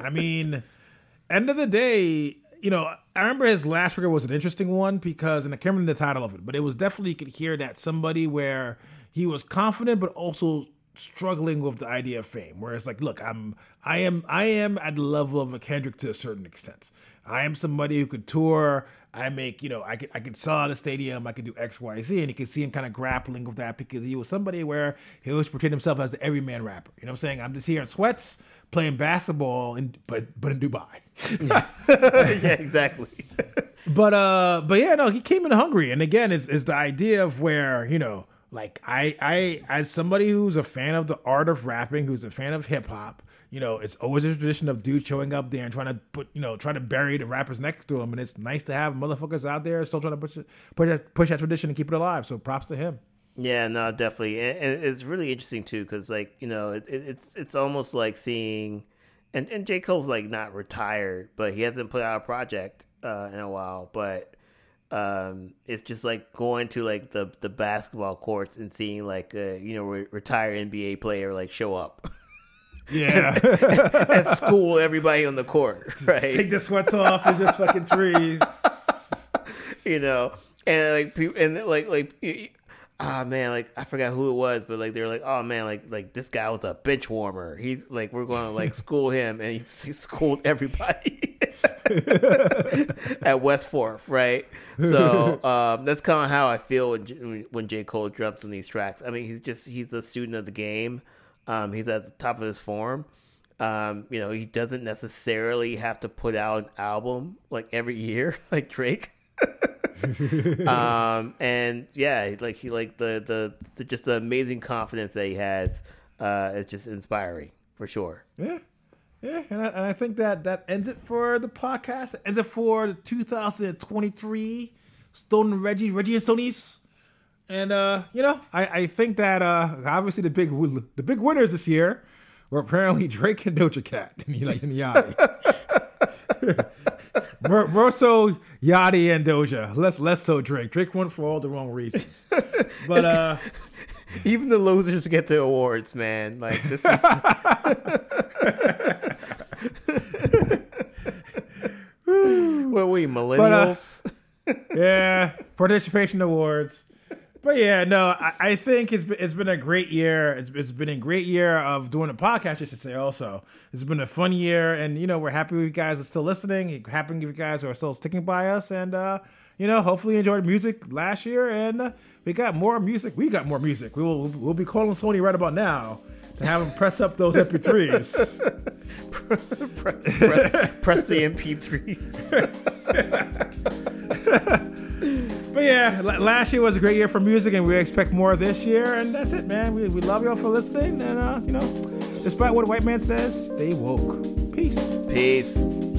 Speaker 1: I mean, end of the day, you know, I remember his last record was an interesting one because, and I can't remember the title of it, but it was definitely you could hear that somebody where he was confident but also struggling with the idea of fame. Where it's like, look, I'm, I am, I am at the level of a Kendrick to a certain extent. I am somebody who could tour. I make, you know, I could, I could sell out a stadium. I could do X, Y, Z, and you can see him kind of grappling with that because he was somebody where he always portrayed himself as the everyman rapper. You know what I'm saying? I'm just here in sweats playing basketball, in, but but in Dubai.
Speaker 2: yeah, exactly.
Speaker 1: but uh, but yeah, no, he came in hungry, and again, is is the idea of where you know, like I I as somebody who's a fan of the art of rapping, who's a fan of hip hop. You know, it's always a tradition of dudes showing up there and trying to put, you know, trying to bury the rappers next to him, and it's nice to have motherfuckers out there still trying to push push that, push that tradition and keep it alive. So props to him.
Speaker 2: Yeah, no, definitely, and, it's really interesting too because, like, you know, it, it's it's almost like seeing, and and J Cole's like not retired, but he hasn't put out a project uh, in a while, but um, it's just like going to like the the basketball courts and seeing like a you know re- retired NBA player like show up.
Speaker 1: Yeah.
Speaker 2: at school everybody on the court, right?
Speaker 1: Take the sweats off. It's just fucking threes.
Speaker 2: you know, and like people, and like like ah man, like I forgot who it was, but like they're like, oh man, like like this guy was a bench warmer. He's like we're going to like school him, and he, he schooled everybody at West Fourth, right? So um, that's kind of how I feel when when J Cole drops on these tracks. I mean, he's just he's a student of the game. Um, he's at the top of his form. Um, you know, he doesn't necessarily have to put out an album like every year, like Drake. um, and yeah, like he like the, the, the just the amazing confidence that he has. Uh, it's just inspiring for sure.
Speaker 1: Yeah. Yeah, and I, and I think that that ends it for the podcast. Ends it for the 2023 Stone and Reggie, Reggie and Stoney's. And uh, you know, I, I think that uh, obviously the big the big winners this year were apparently Drake and Doja Cat and, and Yachty. more, more so Yachty and Doja. Less less so Drake. Drake won for all the wrong reasons. But uh
Speaker 2: even the losers get the awards, man. Like this is What we millennials?
Speaker 1: But, uh, yeah, participation awards but yeah, no, I, I, think it's been, it's been a great year. It's, it's been a great year of doing a podcast, I should say. Also, it's been a fun year, and you know we're happy with you guys are still listening. Happy you guys who are still sticking by us, and uh, you know, hopefully you enjoyed music last year, and uh, we got more music. We got more music. We will we'll be calling Sony right about now to have them press up those MP3s.
Speaker 2: press, press, press the MP3s.
Speaker 1: But yeah, last year was a great year for music, and we expect more this year. And that's it, man. We, we love y'all for listening. And, uh, you know, despite what a white man says, stay woke. Peace.
Speaker 2: Peace.